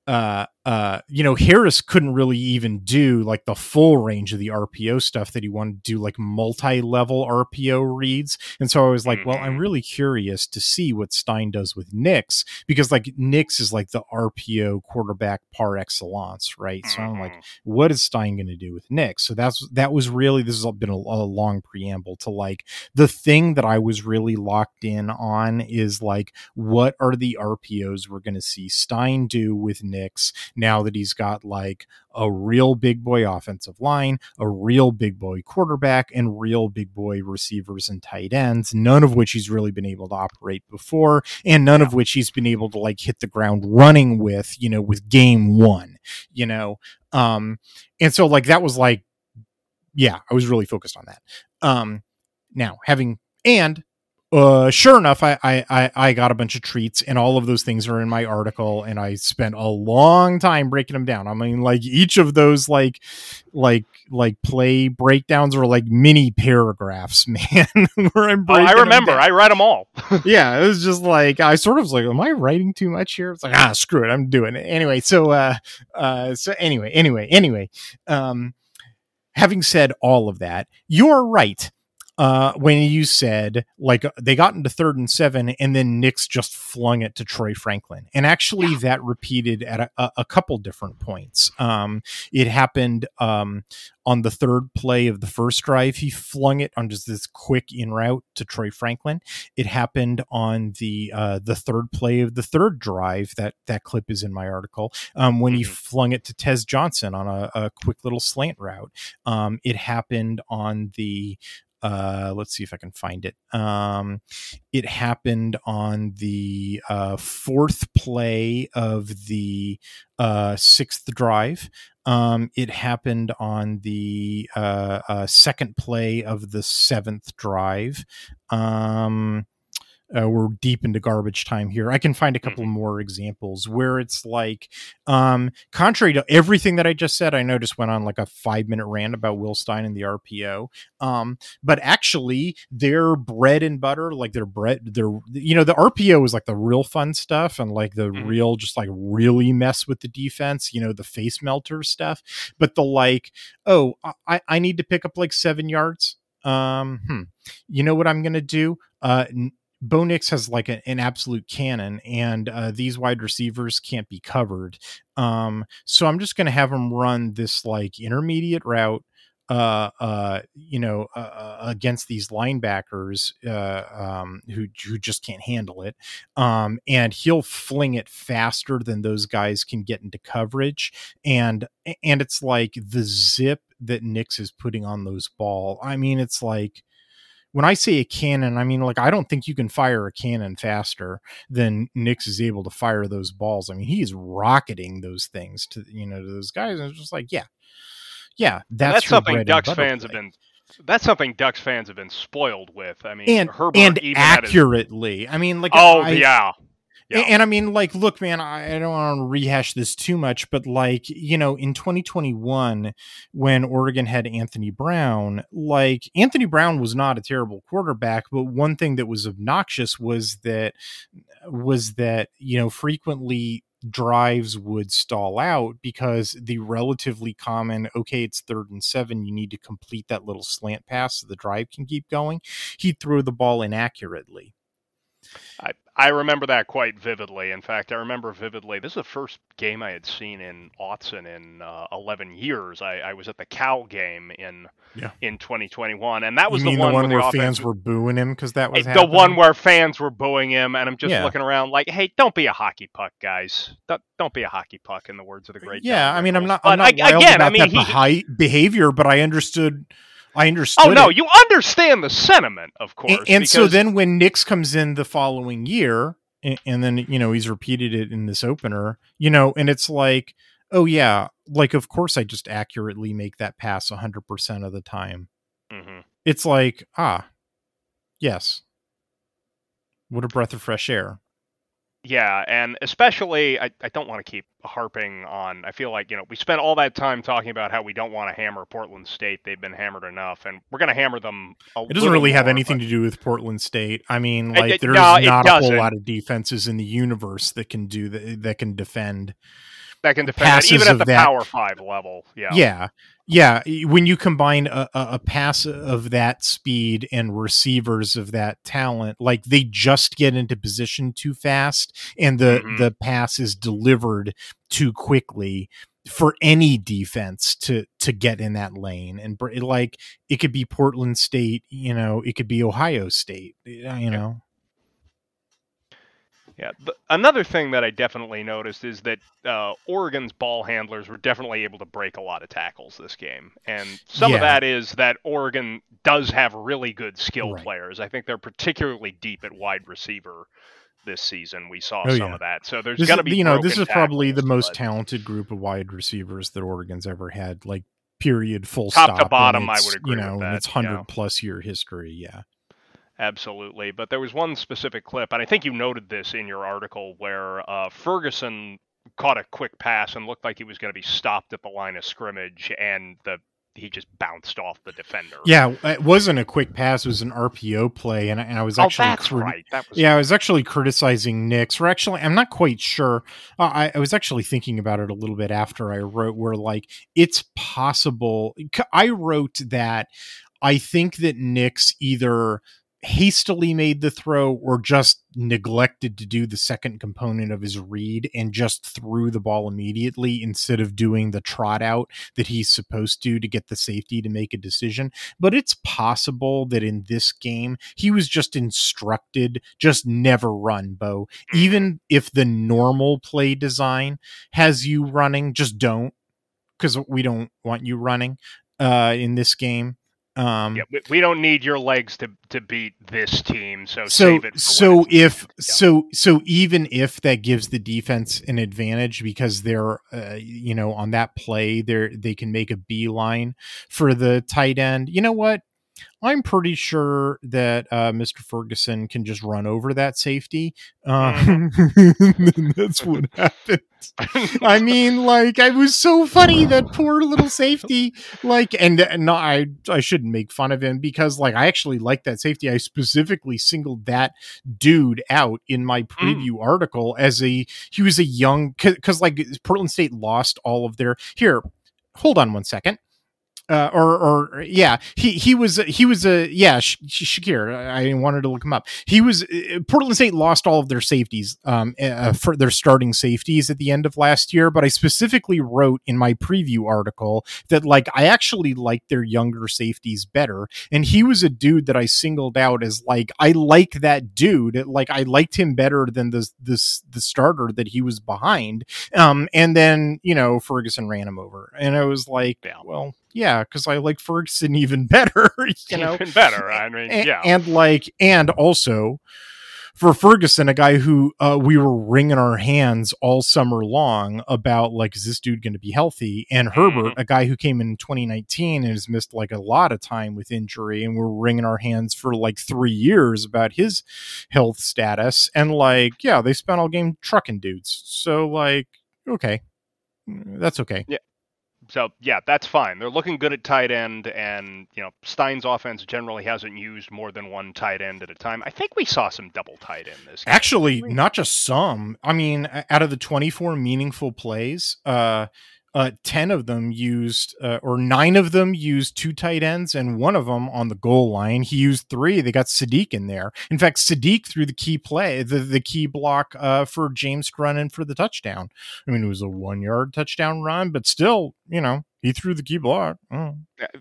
uh uh you know harris couldn't really even do like the full range of the rpo stuff that he wanted to do like multi-level rpo reads and so i was like well i'm Mhm. really curious to see what stein does with nix because like nix is like the rpo quarterback par excellence right so i'm like Mhm. what is Stein going to do with Nick? So that's that was really this has been a, a long preamble to like the thing that I was really locked in on is like what are the RPOs we're going to see Stein do with Nix now that he's got like a real big boy offensive line, a real big boy quarterback, and real big boy receivers and tight ends, none of which he's really been able to operate before, and none of which he's been able to like hit the ground running with, you know, with game one, you know. Um, and so like that was like, yeah, I was really focused on that. Um, now having and uh, sure enough, I, I I I got a bunch of treats, and all of those things are in my article, and I spent a long time breaking them down. I mean, like each of those like like like play breakdowns are like mini paragraphs, man. where I'm Oh, I remember. I read them all. yeah, it was just like I sort of was like, am I writing too much here? It's like ah, screw it, I'm doing it anyway. So, uh, uh, so anyway, anyway, anyway. Um, having said all of that, you're right. Uh, when you said like they got into third and seven, and then Nix just flung it to Troy Franklin, and actually that repeated at a, a, a couple different points. Um, it happened um, on the third play of the first drive. He flung it on just this quick in route to Troy Franklin. It happened on the uh, the third play of the third drive. That that clip is in my article. Um, when he Mhm. flung it to Tez Johnson on a, a quick little slant route. Um, it happened on the uh, let's see if I can find it. Um, it happened on the uh, fourth play of the uh, sixth drive. Um, it happened on the uh, uh, second play of the seventh drive. Um, uh, we're deep into garbage time here. I can find a couple more examples where it's like, um, contrary to everything that I just said, I know just went on like a five minute rant about Will Stein and the RPO. Um, but actually, their bread and butter, like their bread, their you know, the RPO is like the real fun stuff and like the Mhm. real, just like really mess with the defense. You know, the face melter stuff. But the like, oh, I I need to pick up like seven yards. Um, hmm. you know what I'm gonna do? Uh, n- Bo Nix has like a, an absolute cannon, and uh, these wide receivers can't be covered. Um, so I'm just going to have him run this like intermediate route, uh, uh, you know, uh, uh, against these linebackers uh, um, who who just can't handle it. Um, and he'll fling it faster than those guys can get into coverage, and and it's like the zip that Nix is putting on those ball. I mean, it's like when I say a cannon, I mean like I don't think you can fire a cannon faster than Nix is able to fire those balls. I mean, he's rocketing those things to you know to those guys, and it's just like, yeah, yeah, that's, That's, something Ducks fans have been. That's something Ducks fans have been spoiled with. I mean, and Herbert and even had his- accurately. I mean, like oh I, yeah, And, and, I mean, like, look, man, I, I don't want to rehash this too much, but like, you know, in 2021, when Oregon had Anthony Brown, like, Anthony Brown was not a terrible quarterback, but one thing that was obnoxious was that, was that, you know, frequently drives would stall out because the relatively common okay it's third and seven you need to complete that little slant pass so the drive can keep going he'd throw the ball inaccurately I, I remember that quite vividly. In fact, I remember vividly. This is the first game I had seen in Autzen in uh, 11 years. I, I, was at the Cal game in yeah. in 2021, and that was the one, the one, where, where fans were booing him because that was the happening? one where fans were booing him, and I'm just yeah. looking around like, hey, don't be a hockey puck, guys. Don't, don't be a hockey puck, in the words of the great. Yeah, I mean, I'm not. I'm not I, again, I mean, he, behavior, but I understood I understood. Oh no, it. you understand the sentiment, of course. And, and because... so then when Nix comes in the following year, and, and then you know he's repeated it in this opener, you know, and it's like, oh yeah, like of course I just accurately make that pass hundred percent of the time. Mm-hmm. It's like ah, yes. What a breath of fresh air. Yeah, and especially, I, I don't want to keep harping on. I feel like, you know, we spent all that time talking about how we don't want to hammer Portland State. They've been hammered enough, and we're going to hammer them It doesn't really more, have anything but... to do with Portland State. I mean, like, it, there's no, not a whole lot of defenses in the universe that can do that, that can defend. That can defend that, even at the that. Power Five level. Yeah. Yeah yeah, when you combine a, a, pass of that speed and receivers of that talent, like they just get into position too fast, and the mm-hmm. the pass is delivered too quickly for any defense to to get in that lane and like it could be Portland State, you know, it could be Ohio State, you know. Yeah. The, another thing that I definitely noticed is that uh, Oregon's ball handlers were definitely able to break a lot of tackles this game, and some yeah. of that is that Oregon does have really good skill right. players. I think they're particularly deep at wide receiver this season. We saw oh, some yeah. of that. So there's going to be you know this is probably the most but... talented group of wide receivers that Oregon's ever had. Like period, full top stop. to bottom. I would agree. You know, with that, it's hundred plus year history. Yeah. Absolutely. But there was one specific clip, and I think you noted this in your article, where uh, Ferguson caught a quick pass and looked like he was going to be stopped at the line of scrimmage, and the he just bounced off the defender. Yeah, it wasn't a quick pass; it was an RPO play, and, and I was oh, actually oh, that's right. That was yeah, I was actually criticizing Nix. Or actually, I'm not quite sure. Uh, I, I was actually thinking about it a little bit after I wrote, where like it's possible. I wrote that I think that Nix either hastily made the throw or just neglected to do the second component of his read and just threw the ball immediately instead of doing the trot out that he's supposed to to get the safety to make a decision. But it's possible that in this game, he was just instructed just never run, Bo. Even if the normal play design has you running, just don't because we don't want you running uh, in this game. Um, yeah, we, we, don't need your legs to to beat this team. So so so if yeah. so so even if that gives the defense an advantage because they're uh, you know on that play they they can make a beeline for the tight end. You know what? I'm pretty sure that uh, Mr. Ferguson can just run over that safety. Um, that's what happened. I mean, like, I was so funny that poor little safety. Like, and, and no, I I shouldn't make fun of him because, like, I actually like that safety. I specifically singled that dude out in my mm. preview mm. article as a he was a young because like Portland State lost all of their here. Hold on one second uh, or or yeah, he he was he was a yeah Sh- Shakir. I wanted to look him up. He was uh, Portland State lost all of their safeties um, uh, for their starting safeties at the end of last year. But I specifically wrote in my preview article that like I actually liked their younger safeties better, and he was a dude that I singled out as like I like that dude. Like I liked him better than the this the starter that he was behind. Um, and then you know Ferguson ran him over, and I was like, yeah. well yeah, because I like Ferguson even better. You know, even better. I mean, and, yeah, and like, and also. for Ferguson, a guy who uh, we were wringing our hands all summer long about, like, is this dude going to be healthy? And Herbert, Mm-hmm. a guy who came in 2019 and has missed like a lot of time with injury, and we're wringing our hands for like three years about his health status. And like, yeah, they spent all game trucking dudes. So like, okay, that's okay. So yeah, that's fine. They're looking good at tight end, and you know Stein's offense generally hasn't used more than one tight end at a time. I think we saw some double tight end this. Game. Actually, not just some. I mean, out of the 24 meaningful plays, uh, uh, 10 of them used, uh, or nine of them used two tight ends, and one of them on the goal line. He used three. They got Sadiq in there. In fact, Sadiq threw the key play, the, the key block uh, for James to for the touchdown. I mean, it was a one yard touchdown run, but still, you know, he threw the key block. Oh.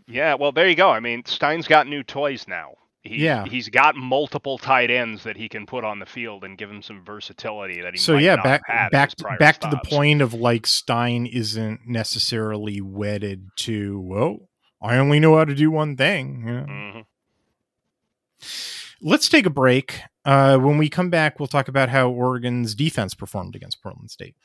Yeah, well, there you go. I mean, Stein's got new toys now. He, Yeah. he's got multiple tight ends that he can put on the field and give him some versatility that he so might yeah not back have had back back to the point of like stein isn't necessarily wedded to well i only know how to do one thing you know? Mhm. let's take a break uh, when we come back we'll talk about how oregon's defense performed against portland state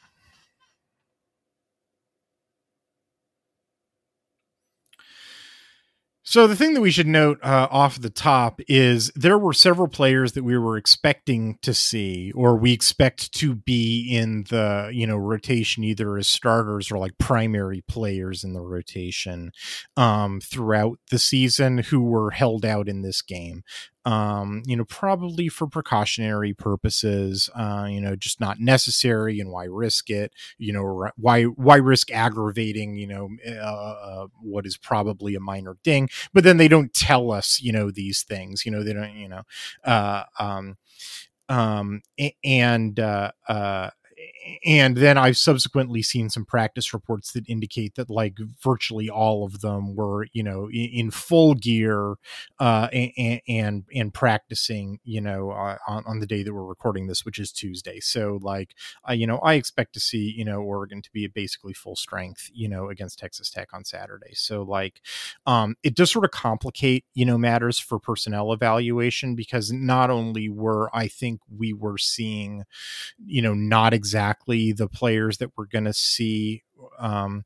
So the thing that we should note uh, off the top is there were several players that we were expecting to see, or we expect to be in the you know rotation either as starters or like primary players in the rotation um, throughout the season who were held out in this game. Um, you know, probably for precautionary purposes, uh, you know, just not necessary, and why risk it? You know, why why risk aggravating? You know, uh, uh, what is probably a minor ding but then they don't tell us you know these things you know they don't you know uh um um and uh uh and then I've subsequently seen some practice reports that indicate that like virtually all of them were, you know, in, in full gear, uh, and, and and practicing, you know, uh, on, on the day that we're recording this, which is Tuesday. So like, I, you know, I expect to see, you know, Oregon to be at basically full strength, you know, against Texas Tech on Saturday. So like, um, it does sort of complicate, you know, matters for personnel evaluation because not only were I think we were seeing, you know, not exactly the players that we're going to see. Um,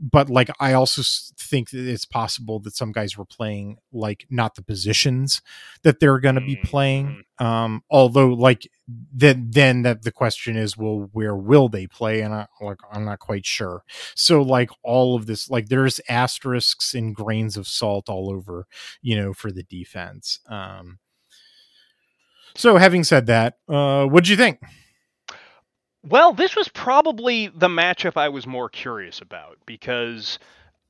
but like I also think that it's possible that some guys were playing like not the positions that they're going to be Mhm. playing. Um, although like then then that the question is, well, where will they play? And I like I'm not quite sure. So like all of this, like there's asterisks and grains of salt all over, you know, for the defense. Um, so having said that, uh, what'd you think? Well, this was probably the matchup I was more curious about because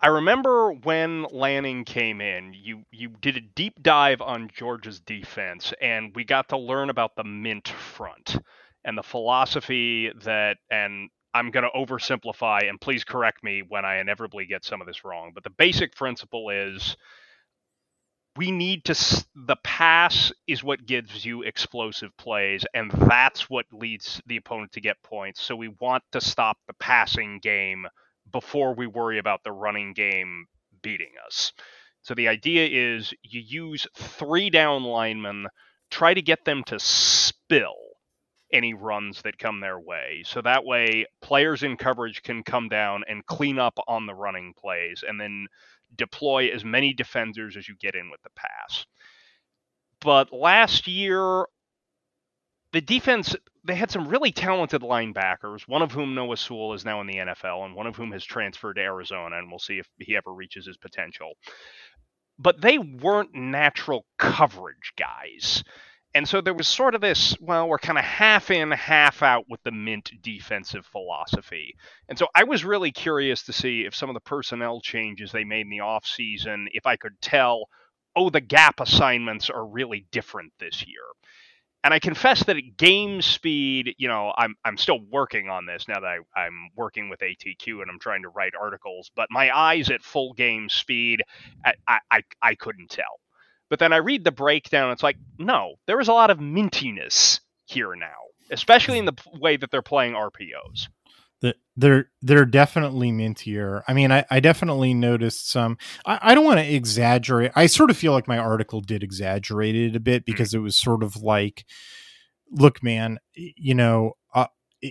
I remember when Lanning came in, you you did a deep dive on Georgia's defense and we got to learn about the mint front and the philosophy that and I'm going to oversimplify and please correct me when I inevitably get some of this wrong, but the basic principle is we need to the pass is what gives you explosive plays and that's what leads the opponent to get points. So we want to stop the passing game before we worry about the running game beating us. So the idea is you use three down linemen try to get them to spill any runs that come their way. So that way players in coverage can come down and clean up on the running plays and then deploy as many defenders as you get in with the pass. But last year, the defense, they had some really talented linebackers, one of whom, Noah Sewell, is now in the NFL, and one of whom has transferred to Arizona, and we'll see if he ever reaches his potential. But they weren't natural coverage guys. And so there was sort of this, well, we're kind of half in, half out with the Mint defensive philosophy. And so I was really curious to see if some of the personnel changes they made in the offseason, if I could tell, oh, the gap assignments are really different this year. And I confess that at game speed, you know, I'm I'm still working on this now that I, I'm working with ATQ and I'm trying to write articles. But my eyes at full game speed, I I, I, I couldn't tell. But then I read the breakdown. It's like, no, there is a lot of mintiness here now, especially in the p- way that they're playing RPOs. The- they're they're definitely mintier. I mean, I, I definitely noticed some. I, I don't want to exaggerate. I sort of feel like my article did exaggerate it a bit because it was sort of like look, man, you know, uh,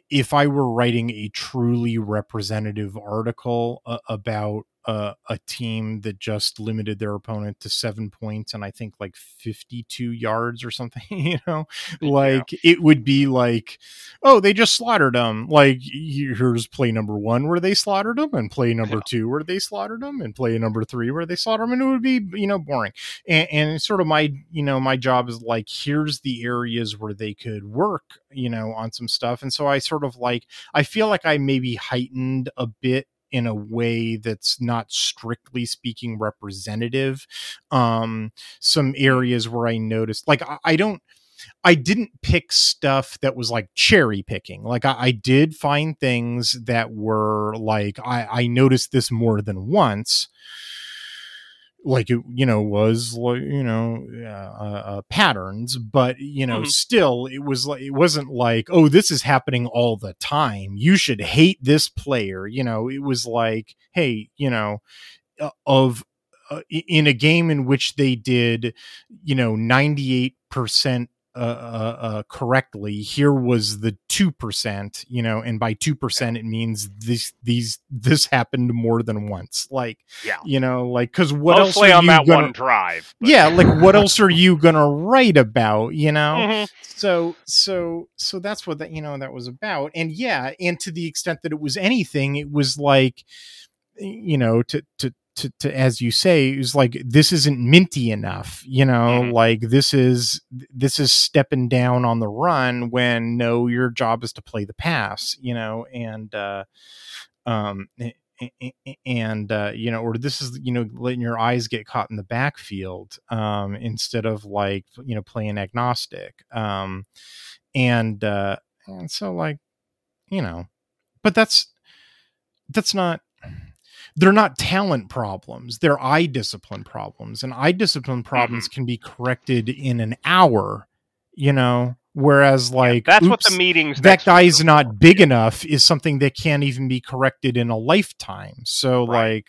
if I were writing a truly representative article uh, about a, a team that just limited their opponent to seven points and I think like 52 yards or something, you know, like yeah. it would be like, oh, they just slaughtered them. Like here's play number one where they slaughtered them, and play number yeah. two where they slaughtered them, and play number three where they slaughtered them, and it would be you know boring. And, and sort of my you know my job is like here's the areas where they could work you know on some stuff, and so I sort of like I feel like I maybe heightened a bit in a way that's not strictly speaking representative. Um, some areas where I noticed, like, I, I don't. I didn't pick stuff that was like cherry picking. Like I, I, did find things that were like I, I noticed this more than once, like it you know was like you know uh, uh, patterns but you know mm-hmm. still it was like it wasn't like oh this is happening all the time you should hate this player you know it was like hey you know uh, of uh, in a game in which they did you know 98% uh, uh, uh, correctly, here was the two percent, you know, and by two percent it means this these this happened more than once. Like, yeah, you know, like because what Mostly else on that gonna, one drive? But. Yeah, like what else are you gonna write about? You know, mm-hmm. so so so that's what that you know that was about. And yeah, and to the extent that it was anything, it was like you know to to to, to as you say is like this isn't minty enough you know mm-hmm. like this is this is stepping down on the run when no your job is to play the pass you know and uh um and uh, you know, or this is you know letting your eyes get caught in the backfield um, instead of like you know playing agnostic, um, and uh, and so like you know, but that's that's not they're not talent problems they're eye discipline problems and eye discipline problems mm-hmm. can be corrected in an hour you know whereas like yeah, that's oops, what the meetings that guy's not big enough is something that can't even be corrected in a lifetime so right. like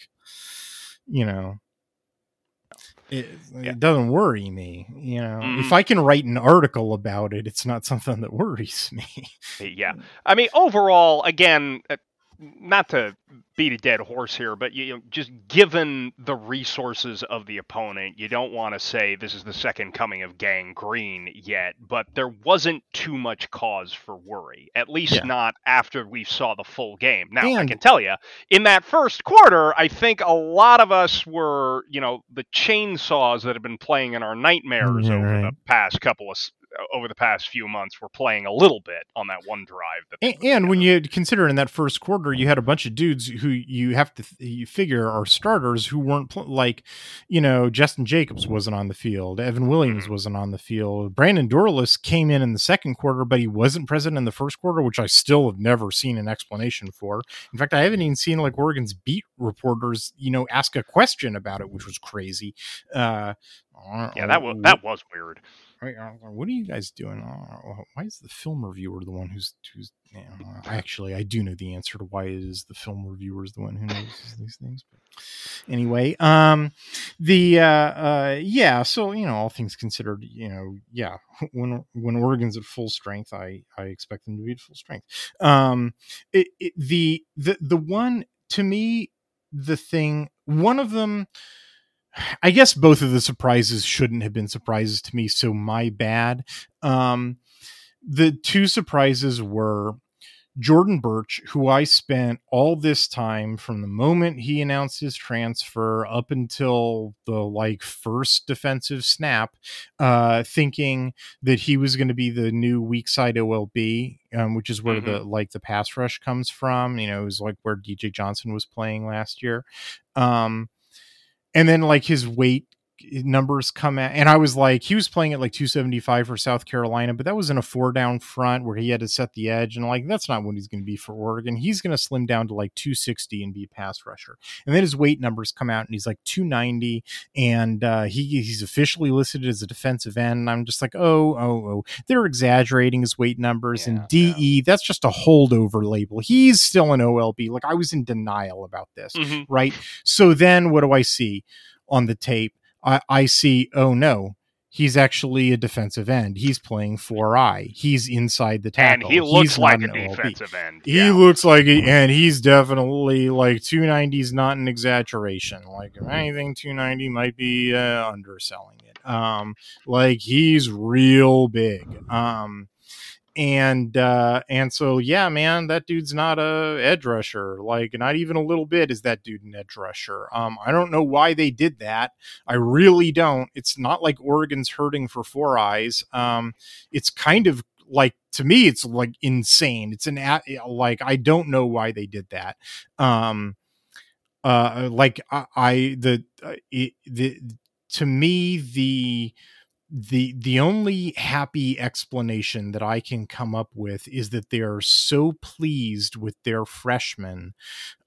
you know it, yeah. it, doesn't worry me you know mm-hmm. if i can write an article about it it's not something that worries me yeah i mean overall again uh, not to beat a dead horse here, but you know, just given the resources of the opponent, you don't want to say this is the second coming of Gang Green yet, but there wasn't too much cause for worry, at least yeah. not after we saw the full game. Now, and... I can tell you, in that first quarter, I think a lot of us were, you know, the chainsaws that have been playing in our nightmares over right. the past couple of over the past few months were playing a little bit on that one drive. That and, and when you consider in that first quarter, you had a bunch of dudes who you have to you figure are starters who weren't pl- like, you know, Justin Jacobs wasn't on the field, Evan Williams mm-hmm. wasn't on the field, Brandon Dorlus came in in the second quarter, but he wasn't present in the first quarter, which I still have never seen an explanation for. In fact, I haven't even seen like Oregon's beat reporters, you know, ask a question about it, which was crazy. Uh, yeah, that was that was weird what are you guys doing? Why is the film reviewer the one who's who's? You know, actually, I do know the answer to why it is the film reviewer is the one who knows these things. But anyway, um, the uh, uh, yeah. So you know, all things considered, you know, yeah. When when Oregon's at full strength, I I expect them to be at full strength. Um, it, it, the the the one to me, the thing, one of them I guess both of the surprises shouldn't have been surprises to me, so my bad. Um, the two surprises were Jordan Burch, who I spent all this time from the moment he announced his transfer up until the like first defensive snap, uh, thinking that he was going to be the new weak side OLB, um, which is where mm-hmm. the like the pass rush comes from. You know, it was like where DJ Johnson was playing last year. Um, and then like his weight numbers come out and i was like he was playing at like 275 for south carolina but that was in a four down front where he had to set the edge and like that's not what he's going to be for oregon. He's going to slim down to like 260 and be a pass rusher. And then his weight numbers come out and he's like 290 and uh, he he's officially listed as a defensive end and i'm just like oh oh oh. They're exaggerating his weight numbers yeah, and de yeah. that's just a holdover label. He's still an olb like i was in denial about this mm-hmm. right? So then what do i see on the tape I, I see, oh no, he's actually a defensive end. He's playing four eye. He's inside the tackle. And he looks he's like a defensive end. He looks like, it, and he's definitely like 290 is not an exaggeration. Like if anything, 290 might be uh, underselling it. Um, like he's real big. Um, and uh and so yeah man that dude's not a edge rusher like not even a little bit is that dude an edge rusher um i don't know why they did that i really don't it's not like oregon's hurting for four eyes um it's kind of like to me it's like insane it's an a- like i don't know why they did that um uh like i, I the uh, it, the to me the the the only happy explanation that I can come up with is that they are so pleased with their freshmen,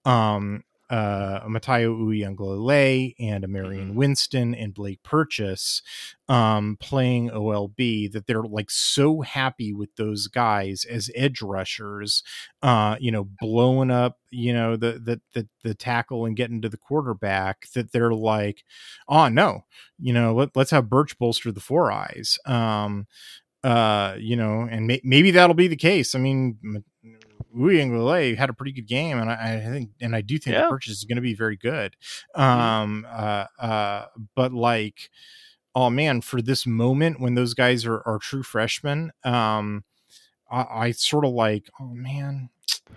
um, uh, Matayo Uiagalelei and a Marion Winston and Blake Purchase, um, playing OLB that they're like so happy with those guys as edge rushers, uh, you know, blowing up, you know, the the the, the tackle and getting to the quarterback that they're like, oh no, you know, let, let's have Burch bolster the four eyes. Um, uh, you know, and may- maybe that'll be the case. I mean, Uiagalelei had a pretty good game, and I, I think, and I do think Yeah. the purchase is going to be very good. Um, uh, uh, but like, oh man, for this moment when those guys are, are true freshmen, um, I, I sort of like, oh man,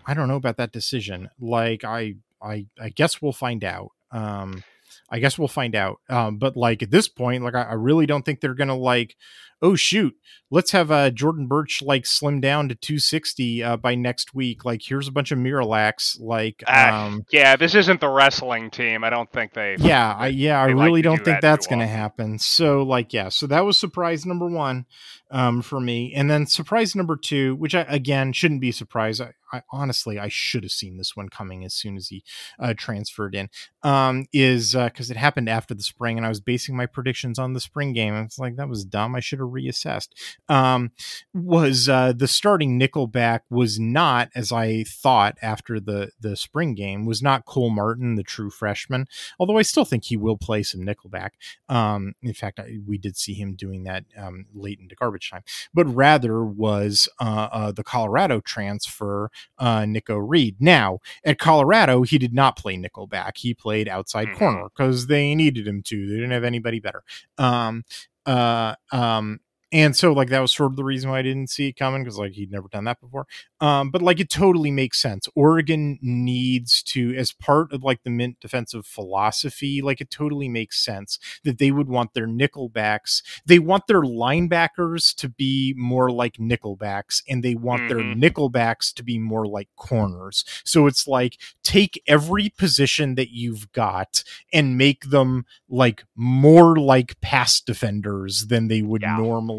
I don't know about that decision. Like, I, I, I guess we'll find out. Um, I guess we'll find out. Um, but like at this point, like I, I really don't think they're gonna like, oh shoot, let's have uh, Jordan Burch like slim down to 260 uh, by next week. Like here's a bunch of Miralax. Like, Ah, um, yeah, this isn't the wrestling team. I don't think they. yeah, I, yeah, I they like really don't do think that that's going to happen. So, like, yeah, so that was surprise number one um, for me, and then surprise number two, which I again shouldn't be surprised. I, I honestly I should have seen this one coming as soon as he uh, transferred in. Um, is because it happened after the spring, and I was basing my predictions on the spring game. It's like that was dumb. I should have reassessed. Um, was uh, the starting nickelback was not as I thought after the the spring game was not Cole Martin, the true freshman. Although I still think he will play some nickelback. Um, in fact, I, we did see him doing that um, late into garbage time. But rather was uh, uh, the Colorado transfer uh, Nikko Reed. Now at Colorado, he did not play nickelback. He played outside Mhm. corner because they needed him to. They didn't have anybody better. Um, uh, um, and so like that was sort of the reason why I didn't see it coming because like he'd never done that before. Um, but like it totally makes sense. Oregon needs to, as part of like the mint defensive philosophy, like it totally makes sense that they would want their nickelbacks. They want their linebackers to be more like nickelbacks, and they want their Mhm. nickelbacks to be more like corners. So it's like take every position that you've got and make them like more like pass defenders than they would Yeah. normally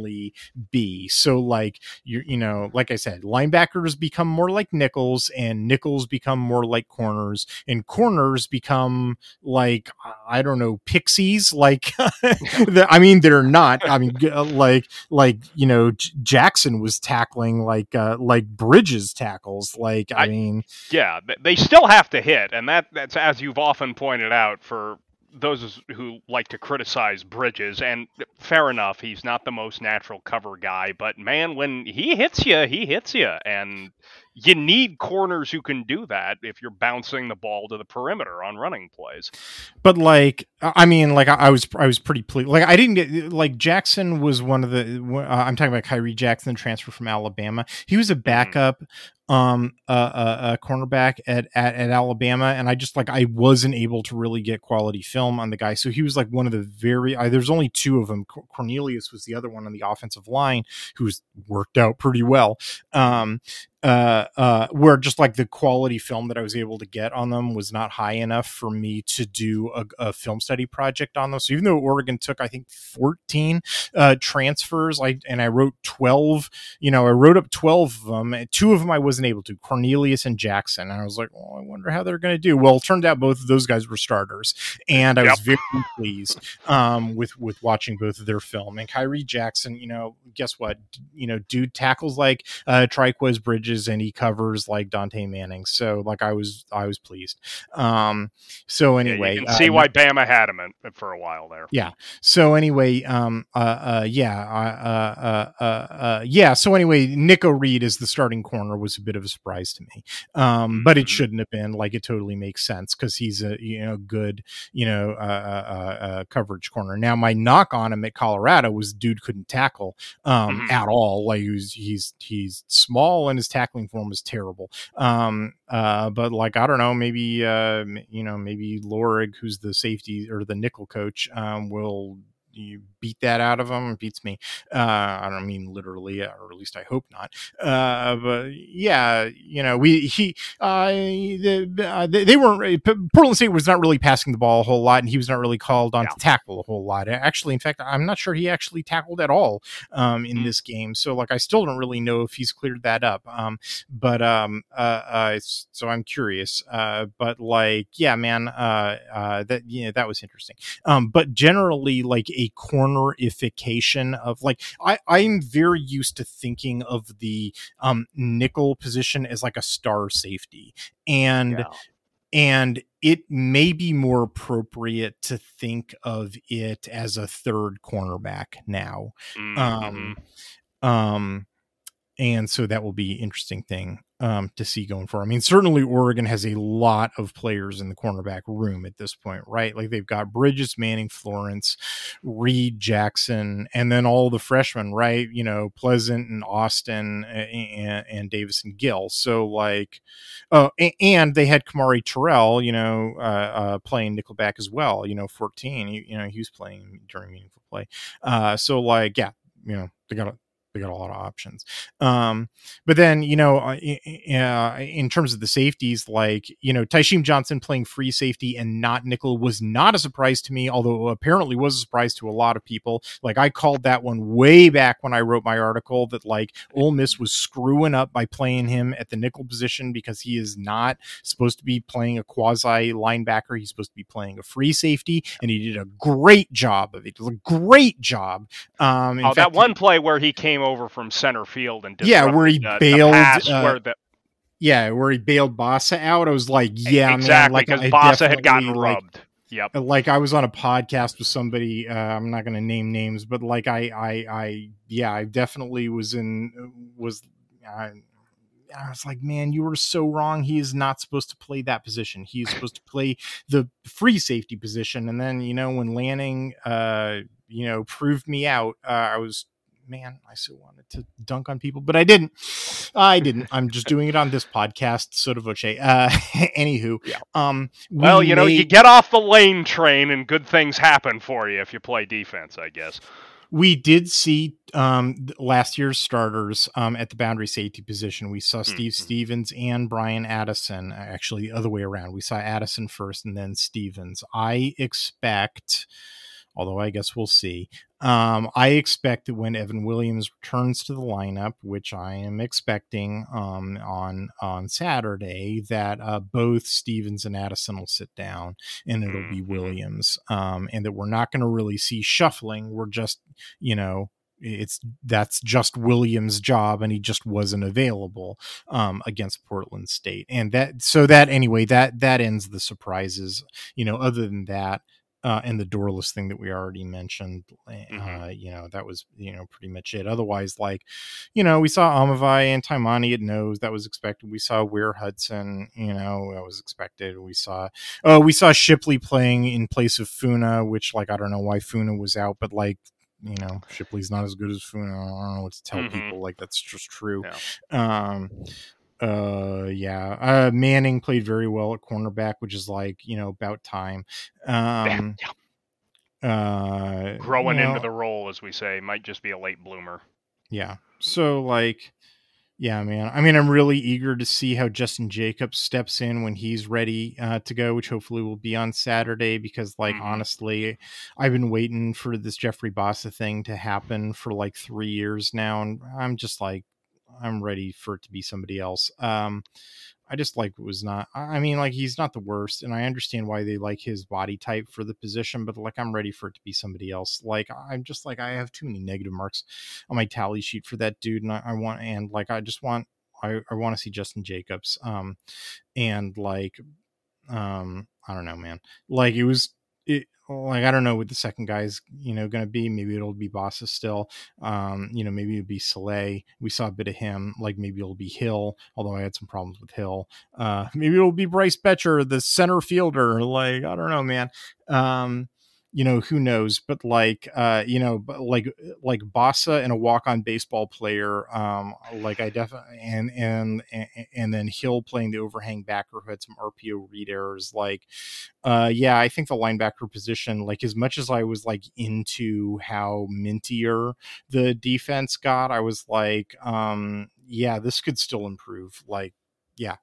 be. So like you you know, like I said, linebackers become more like nickels and nickels become more like corners and corners become like I don't know, pixies like I mean they're not. I mean uh, like like, you know, J- Jackson was tackling like uh like Bridges tackles like I, I- mean Yeah, they still have to hit, and that that's as you've often pointed out for those who like to criticize Bridges, and fair enough, he's not the most natural cover guy, but man, when he hits you, he hits you, and you need corners who can do that if you're bouncing the ball to the perimeter on running plays. but like i mean like i, was i was pretty pleased like i didn't get like jackson was one of the uh, i'm talking about khyree jackson transfer from alabama. He was a backup um uh, uh, uh cornerback at, at at alabama and i just like i wasn't able to really get quality film on the guy. So he was like one of the very I, there's only two of them. Cornelius was the other one on the offensive line who's worked out pretty well. Um uh uh where just like the quality film that I was able to get on them was not high enough for me to do a, a film study project on them. So even though Oregon took I think 14 uh transfers, I and I wrote 12, you know, I wrote up 12 of them. and Two of them I wasn't able to, Cornelius and Jackson. And I was like, well, I wonder how they're going to do. Well, it turned out both of those guys were starters, and I was very pleased um with with watching both of their film. And Khyree Jackson, you know, guess what? You know, dude tackles like uh Trikweze Bridges And he covers like Dontae Manning. So like I was I was pleased. Um, so anyway, yeah, you can see uh, why Bama had him in, for a while there. Yeah. So anyway, um, uh, uh yeah, uh, uh, uh, uh, yeah. So anyway, Nikko Reed as the starting corner was a bit of a surprise to me. Um, but it mm-hmm. shouldn't have been. Like it totally makes sense because he's a you know good you know uh, uh, uh, coverage corner. Now my knock on him at Colorado was dude couldn't tackle um, mm-hmm. at all. Like he was, he's he's small and his tackling form was terrible. Um, uh, but like I don't know, maybe uh, you know maybe Lorig, who's the safety or the nickel coach, um, will you beat that out of him beats me uh, i don't mean literally or at least i hope not uh, but yeah you know we he uh, uh they, they weren't portland state was not really passing the ball a whole lot and he was not really called on yeah. to tackle a whole lot actually in fact i'm not sure he actually tackled at all um, in mm-hmm. this game so like i still don't really know if he's cleared that up um, but um, uh, uh, so i'm curious but like yeah man that yeah that was interesting um, but generally like a cornerification of like I, I'm very used to thinking of the um, nickel position as like a star safety. And yeah. and it may be more appropriate to think of it as a third cornerback now. Um, mm-hmm. Um um and so that will be interesting thing um, to see going forward. I mean, certainly Oregon has a lot of players in the cornerback room at this point, right? Like they've got Bridges, Manning, Florence, Reed, Jackson, and then all the freshmen, right? You know, Pleasant and Austin and, and Davis and Gill. So like, uh, and they had Kamari Terrell, you know, uh, uh, playing nickelback as well. You know, fourteen. You, you know, he was playing during meaningful play. Uh, so like, yeah, you know, they got a they got a lot of options. Um, but then, you know, uh, in terms of the safeties, like, you know, Tysheem Johnson playing free safety and not nickel was not a surprise to me, although apparently was a surprise to a lot of people. Like, I called that one way back when I wrote my article that, like, Ole Miss was screwing up by playing him at the nickel position because he is not supposed to be playing a quasi linebacker. He's supposed to be playing a free safety, and he did a great job of it. Was a great job. Um, oh, fact, that one play where he came over from center field and yeah, where he the, bailed. The uh, where the, yeah, where he bailed Bassa out. I was like, yeah, exactly, man, like because Bassa had gotten rubbed. Like, Yep. Like I was on a podcast with somebody. Uh, I'm not going to name names, but like I, I, I, yeah, I definitely was in was. I, I was like, man, you were so wrong. He is not supposed to play that position. He is supposed to play the free safety position. And then, you know, when Lanning, uh, you know, proved me out, uh, I was man, I so wanted to dunk on people, but I didn't. I didn't. I'm just doing it on this podcast, sort of voce. Uh, anywho, yeah. um, we well, you know, you get off the lane train, and good things happen for you if you play defense. I guess we did see um, last year's starters um, at the boundary safety position. We saw Steve mm-hmm. Stephens and Bryan Addison. Actually, the other way around. We saw Addison first and then Stephens. I expect although I guess we'll see. Um, I expect that when Evan Williams returns to the lineup, which I am expecting um, on on Saturday, that uh, both Stephens and Addison will sit down, and it'll be mm-hmm. Williams, um, and that we're not going to really see shuffling. We're just, you know, it's that's just Williams' job, and he just wasn't available um, against Portland State, and that so that anyway that that ends the surprises. You know, other than that, uh, and the Dorlus thing that we already mentioned. Eh, mm-hmm. Uh, you know, that was, you know, pretty much it. Otherwise, like, you know, we saw Aumavae and Taimani at nose. That was expected. We saw Ware-Hudson, you know, that was expected. We saw, oh, we saw Shipley playing in place of Funa, which, like, I don't know why Funa was out, but, like, you know, Shipley's not as good as Funa. I don't know what to tell mm-hmm. people. Like, that's just true. Yeah. Um, uh yeah uh manning played very well at cornerback which is like you know about time. Um uh growing you know, into the role as we say might just be a late bloomer. Yeah so like yeah man i mean i'm really eager to see how jestin jacobs steps in when he's ready uh, to go which hopefully will be on saturday because like mm-hmm. honestly i've been waiting for this jeffrey Bassa thing to happen for like three years now and i'm just like I'm ready for it to be somebody else. Um, I just like it was not. I mean, like he's not the worst, and I understand why they like his body type for the position, but like I'm ready for it to be somebody else. Like I'm just like I have too many negative marks on my tally sheet for that dude, and I, I want and like I just want I, I want to see Jestin Jacobs. Um, and like, um, I don't know, man. Like it was, it, like I don't know what the second guy's you know going to be. Maybe it'll be Bassa still. Um, you know, maybe it'll be Saleh. We saw a bit of him. Like maybe it'll be Hill, although I had some problems with Hill. Uh, maybe it'll be Bryce Boettcher, the center fielder. Like I don't know, man. Um, you know who knows but like uh you know like like Bassa and a walk-on baseball player um like i definitely and and and then hill playing the overhang backer who had some rpo read errors like uh yeah i think the linebacker position like as much as i was like into how mintier the defense got i was like um yeah this could still improve like yeah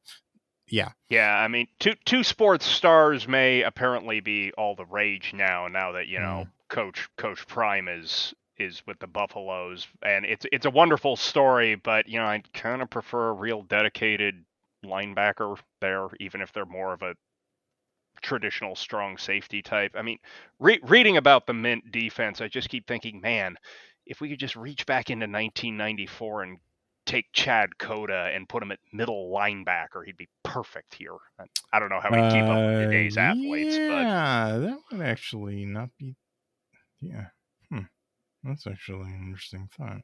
yeah. Yeah, I mean, two two sports stars may apparently be all the rage now. Now that you know, mm. Coach Coach Prime is is with the Buffaloes, and it's it's a wonderful story. But you know, I kind of prefer a real dedicated linebacker there, even if they're more of a traditional strong safety type. I mean, re- reading about the Mint defense, I just keep thinking, man, if we could just reach back into 1994 and take Chad Cota and put him at middle linebacker, he'd be perfect here. I don't know how he'd keep up with today's uh, athletes, yeah, but yeah, that would actually not be. Yeah, hmm. that's actually an interesting thought.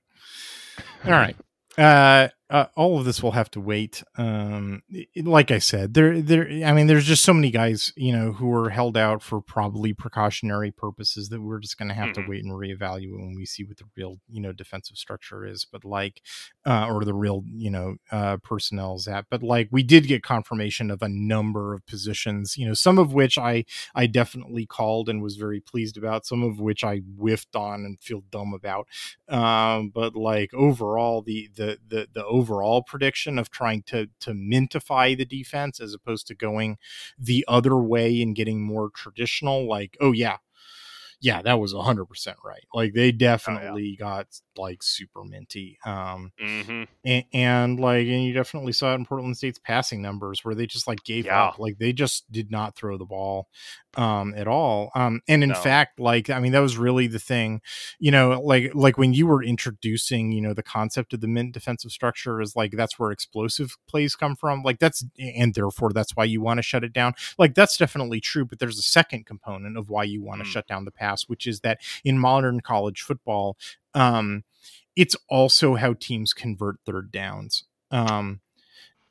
All right, uh, uh, all of this will have to wait. Um, like I said, there, there. I mean, there's just so many guys, you know, who are held out for probably precautionary purposes that we're just going to have mm-hmm. to wait and reevaluate when we see what the real, you know, defensive structure is. But like, uh, or the real, you know, uh, personnel's at. But like, we did get confirmation of a number of positions. You know, some of which I, I definitely called and was very pleased about. Some of which I whiffed on and feel dumb about. Um, but like overall, the the the the overall prediction of trying to to mintify the defense as opposed to going the other way and getting more traditional like oh yeah yeah, that was hundred percent right. Like they definitely oh, yeah. got like super minty. Um, mm-hmm. and, and, like, and you definitely saw it in Portland State's passing numbers where they just like gave yeah. up. Like they just did not throw the ball um at all um and in no. fact like i mean that was really the thing you know like like when you were introducing you know the concept of the mint defensive structure is like that's where explosive plays come from like that's and therefore that's why you want to shut it down like that's definitely true but there's a second component of why you want to mm. shut down the pass which is that in modern college football um it's also how teams convert third downs um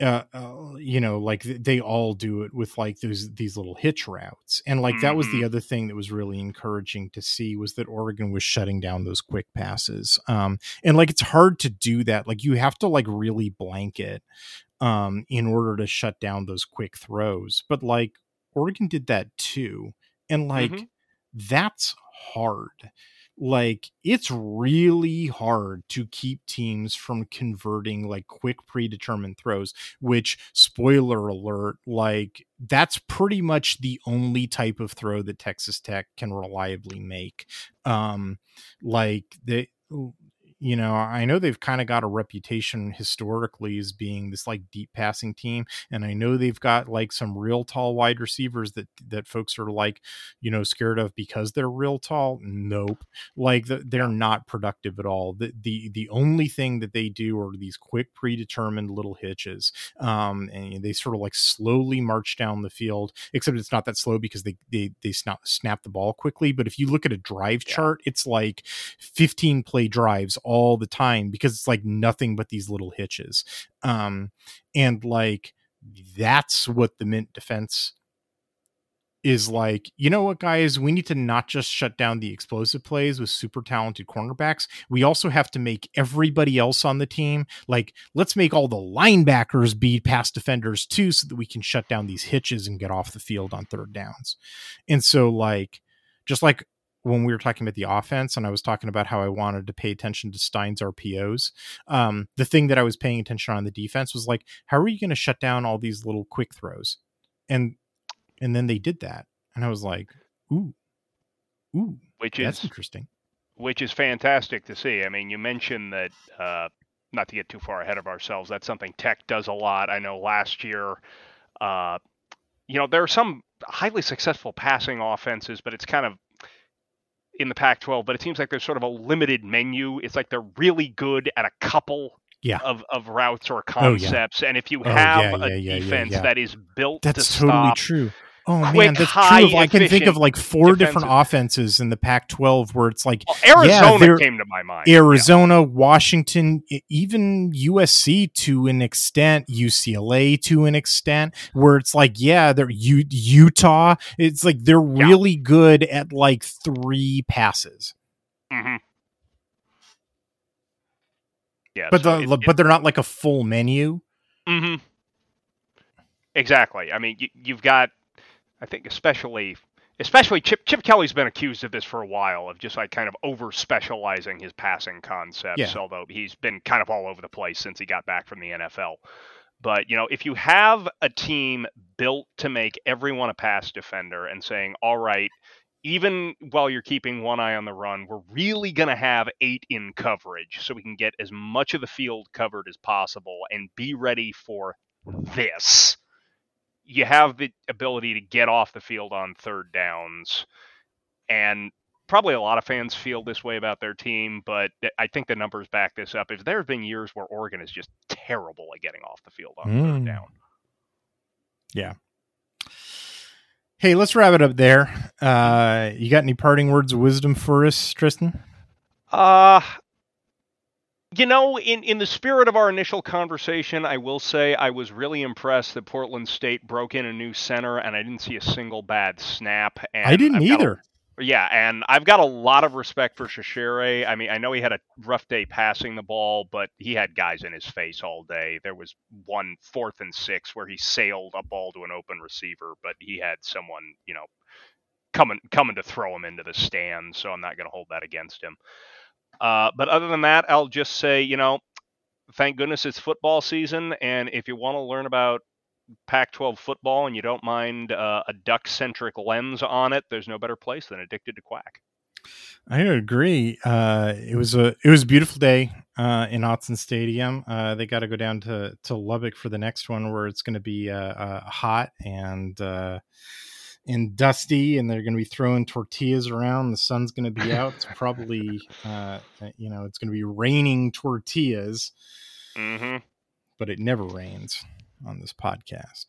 uh, uh, you know, like they all do it with like those these little hitch routes, and like that was the mm-hmm. other thing that was really encouraging to see was that Oregon was shutting down those quick passes, um, and like it's hard to do that. Like you have to like really blanket, um, in order to shut down those quick throws. But like Oregon did that too, and like mm-hmm. That's hard. Like it's really hard to keep teams from converting like quick predetermined throws which spoiler alert like that's pretty much the only type of throw that Texas Tech can reliably make. Um like they you know, I know they've kind of got a reputation historically as being this like deep passing team, and I know they've got like some real tall wide receivers that that folks are like, you know, scared of because they're real tall. Nope, like the, they're not productive at all. The, the the only thing that they do are these quick predetermined little hitches, um, and they sort of like slowly march down the field. Except it's not that slow because they they they snap snap the ball quickly. But if you look at a drive yeah. chart, it's like 15 play drives all the time because it's like nothing but these little hitches. Um, and like that's what the mint defense is like, you know what, guys, we need to not just shut down the explosive plays with super talented cornerbacks. We also have to make everybody else on the team like, let's make all the linebackers be pass defenders too, so that we can shut down these hitches and get off the field on third downs. And so, like, just like when we were talking about the offense and I was talking about how I wanted to pay attention to Stein's RPOs, um, the thing that I was paying attention on the defense was like, how are you going to shut down all these little quick throws? And and then they did that, and I was like, ooh, ooh, which that's is interesting. Which is fantastic to see. I mean, you mentioned that. Uh, not to get too far ahead of ourselves, that's something Tech does a lot. I know last year, uh, you know, there are some highly successful passing offenses, but it's kind of in the Pac 12, but it seems like there's sort of a limited menu. It's like they're really good at a couple yeah. of, of routes or Oh, yeah. concepts. And if you Oh, have yeah, a yeah, yeah, defense that is built That's to totally stop true. Oh man, that's high, true. I can think of like four different offenses in the Pac-12 where it's like Well, Arizona they're- came to my mind. Yeah. Arizona, Washington, e- even USC to an extent, UCLA to an extent, where it's like, yeah, they're U- Utah. It's like they're Yeah. really good at like three passes, hmm Yeah, but so the it- but they're not like a full menu. hmm Exactly. I mean, you, you've got, I think, especially, especially Chip Chip Kelly's been accused of this for a while of just like kind of over specializing his passing concepts. Yeah. Although he's been kind of all over the place since he got back from the NFL. But you know, if you have a team built to make everyone a pass defender and saying, "All right, even while you're keeping one eye on the run, we're really going to have eight in coverage so we can get as much of the field covered as possible and be ready for this. You have the ability to get off the field on third downs. And probably a lot of fans feel this way about their team, but I think the numbers back this up. If there have been years where Oregon is just terrible at getting off the field on Mm. third down. Yeah. Hey, let's wrap it up there. Uh, you got any parting words of wisdom for us, Tristan? Uh you know, in, in the spirit of our initial conversation, I will say I was really impressed that Portland State broke in a new center, and I didn't see a single bad snap. And I didn't I've got a- either. yeah, and I've got a lot of respect for Chachere. I mean, I know he had a rough day passing the ball, but he had guys in his face all day. There was one fourth and six where he sailed a ball to an open receiver, but he had someone, you know, coming coming to throw him into the stand. So I'm not going to hold that against him. Uh, but other than that, I'll just say, you know, thank goodness it's football season, and if you want to learn about Pac-12 football and you don't mind uh, a duck-centric lens on it, there's no better place than Addicted to Quack. I agree. Uh, it was a it was a beautiful day uh, in Autzen Stadium. Uh, they got to go down to to Lubbock for the next one, where it's going to be uh, uh, hot and and dusty, and they're going to be throwing tortillas around. The sun's going to be out. It's probably uh, you know it's going to be raining tortillas, Mm-hmm. but it never rains on this podcast.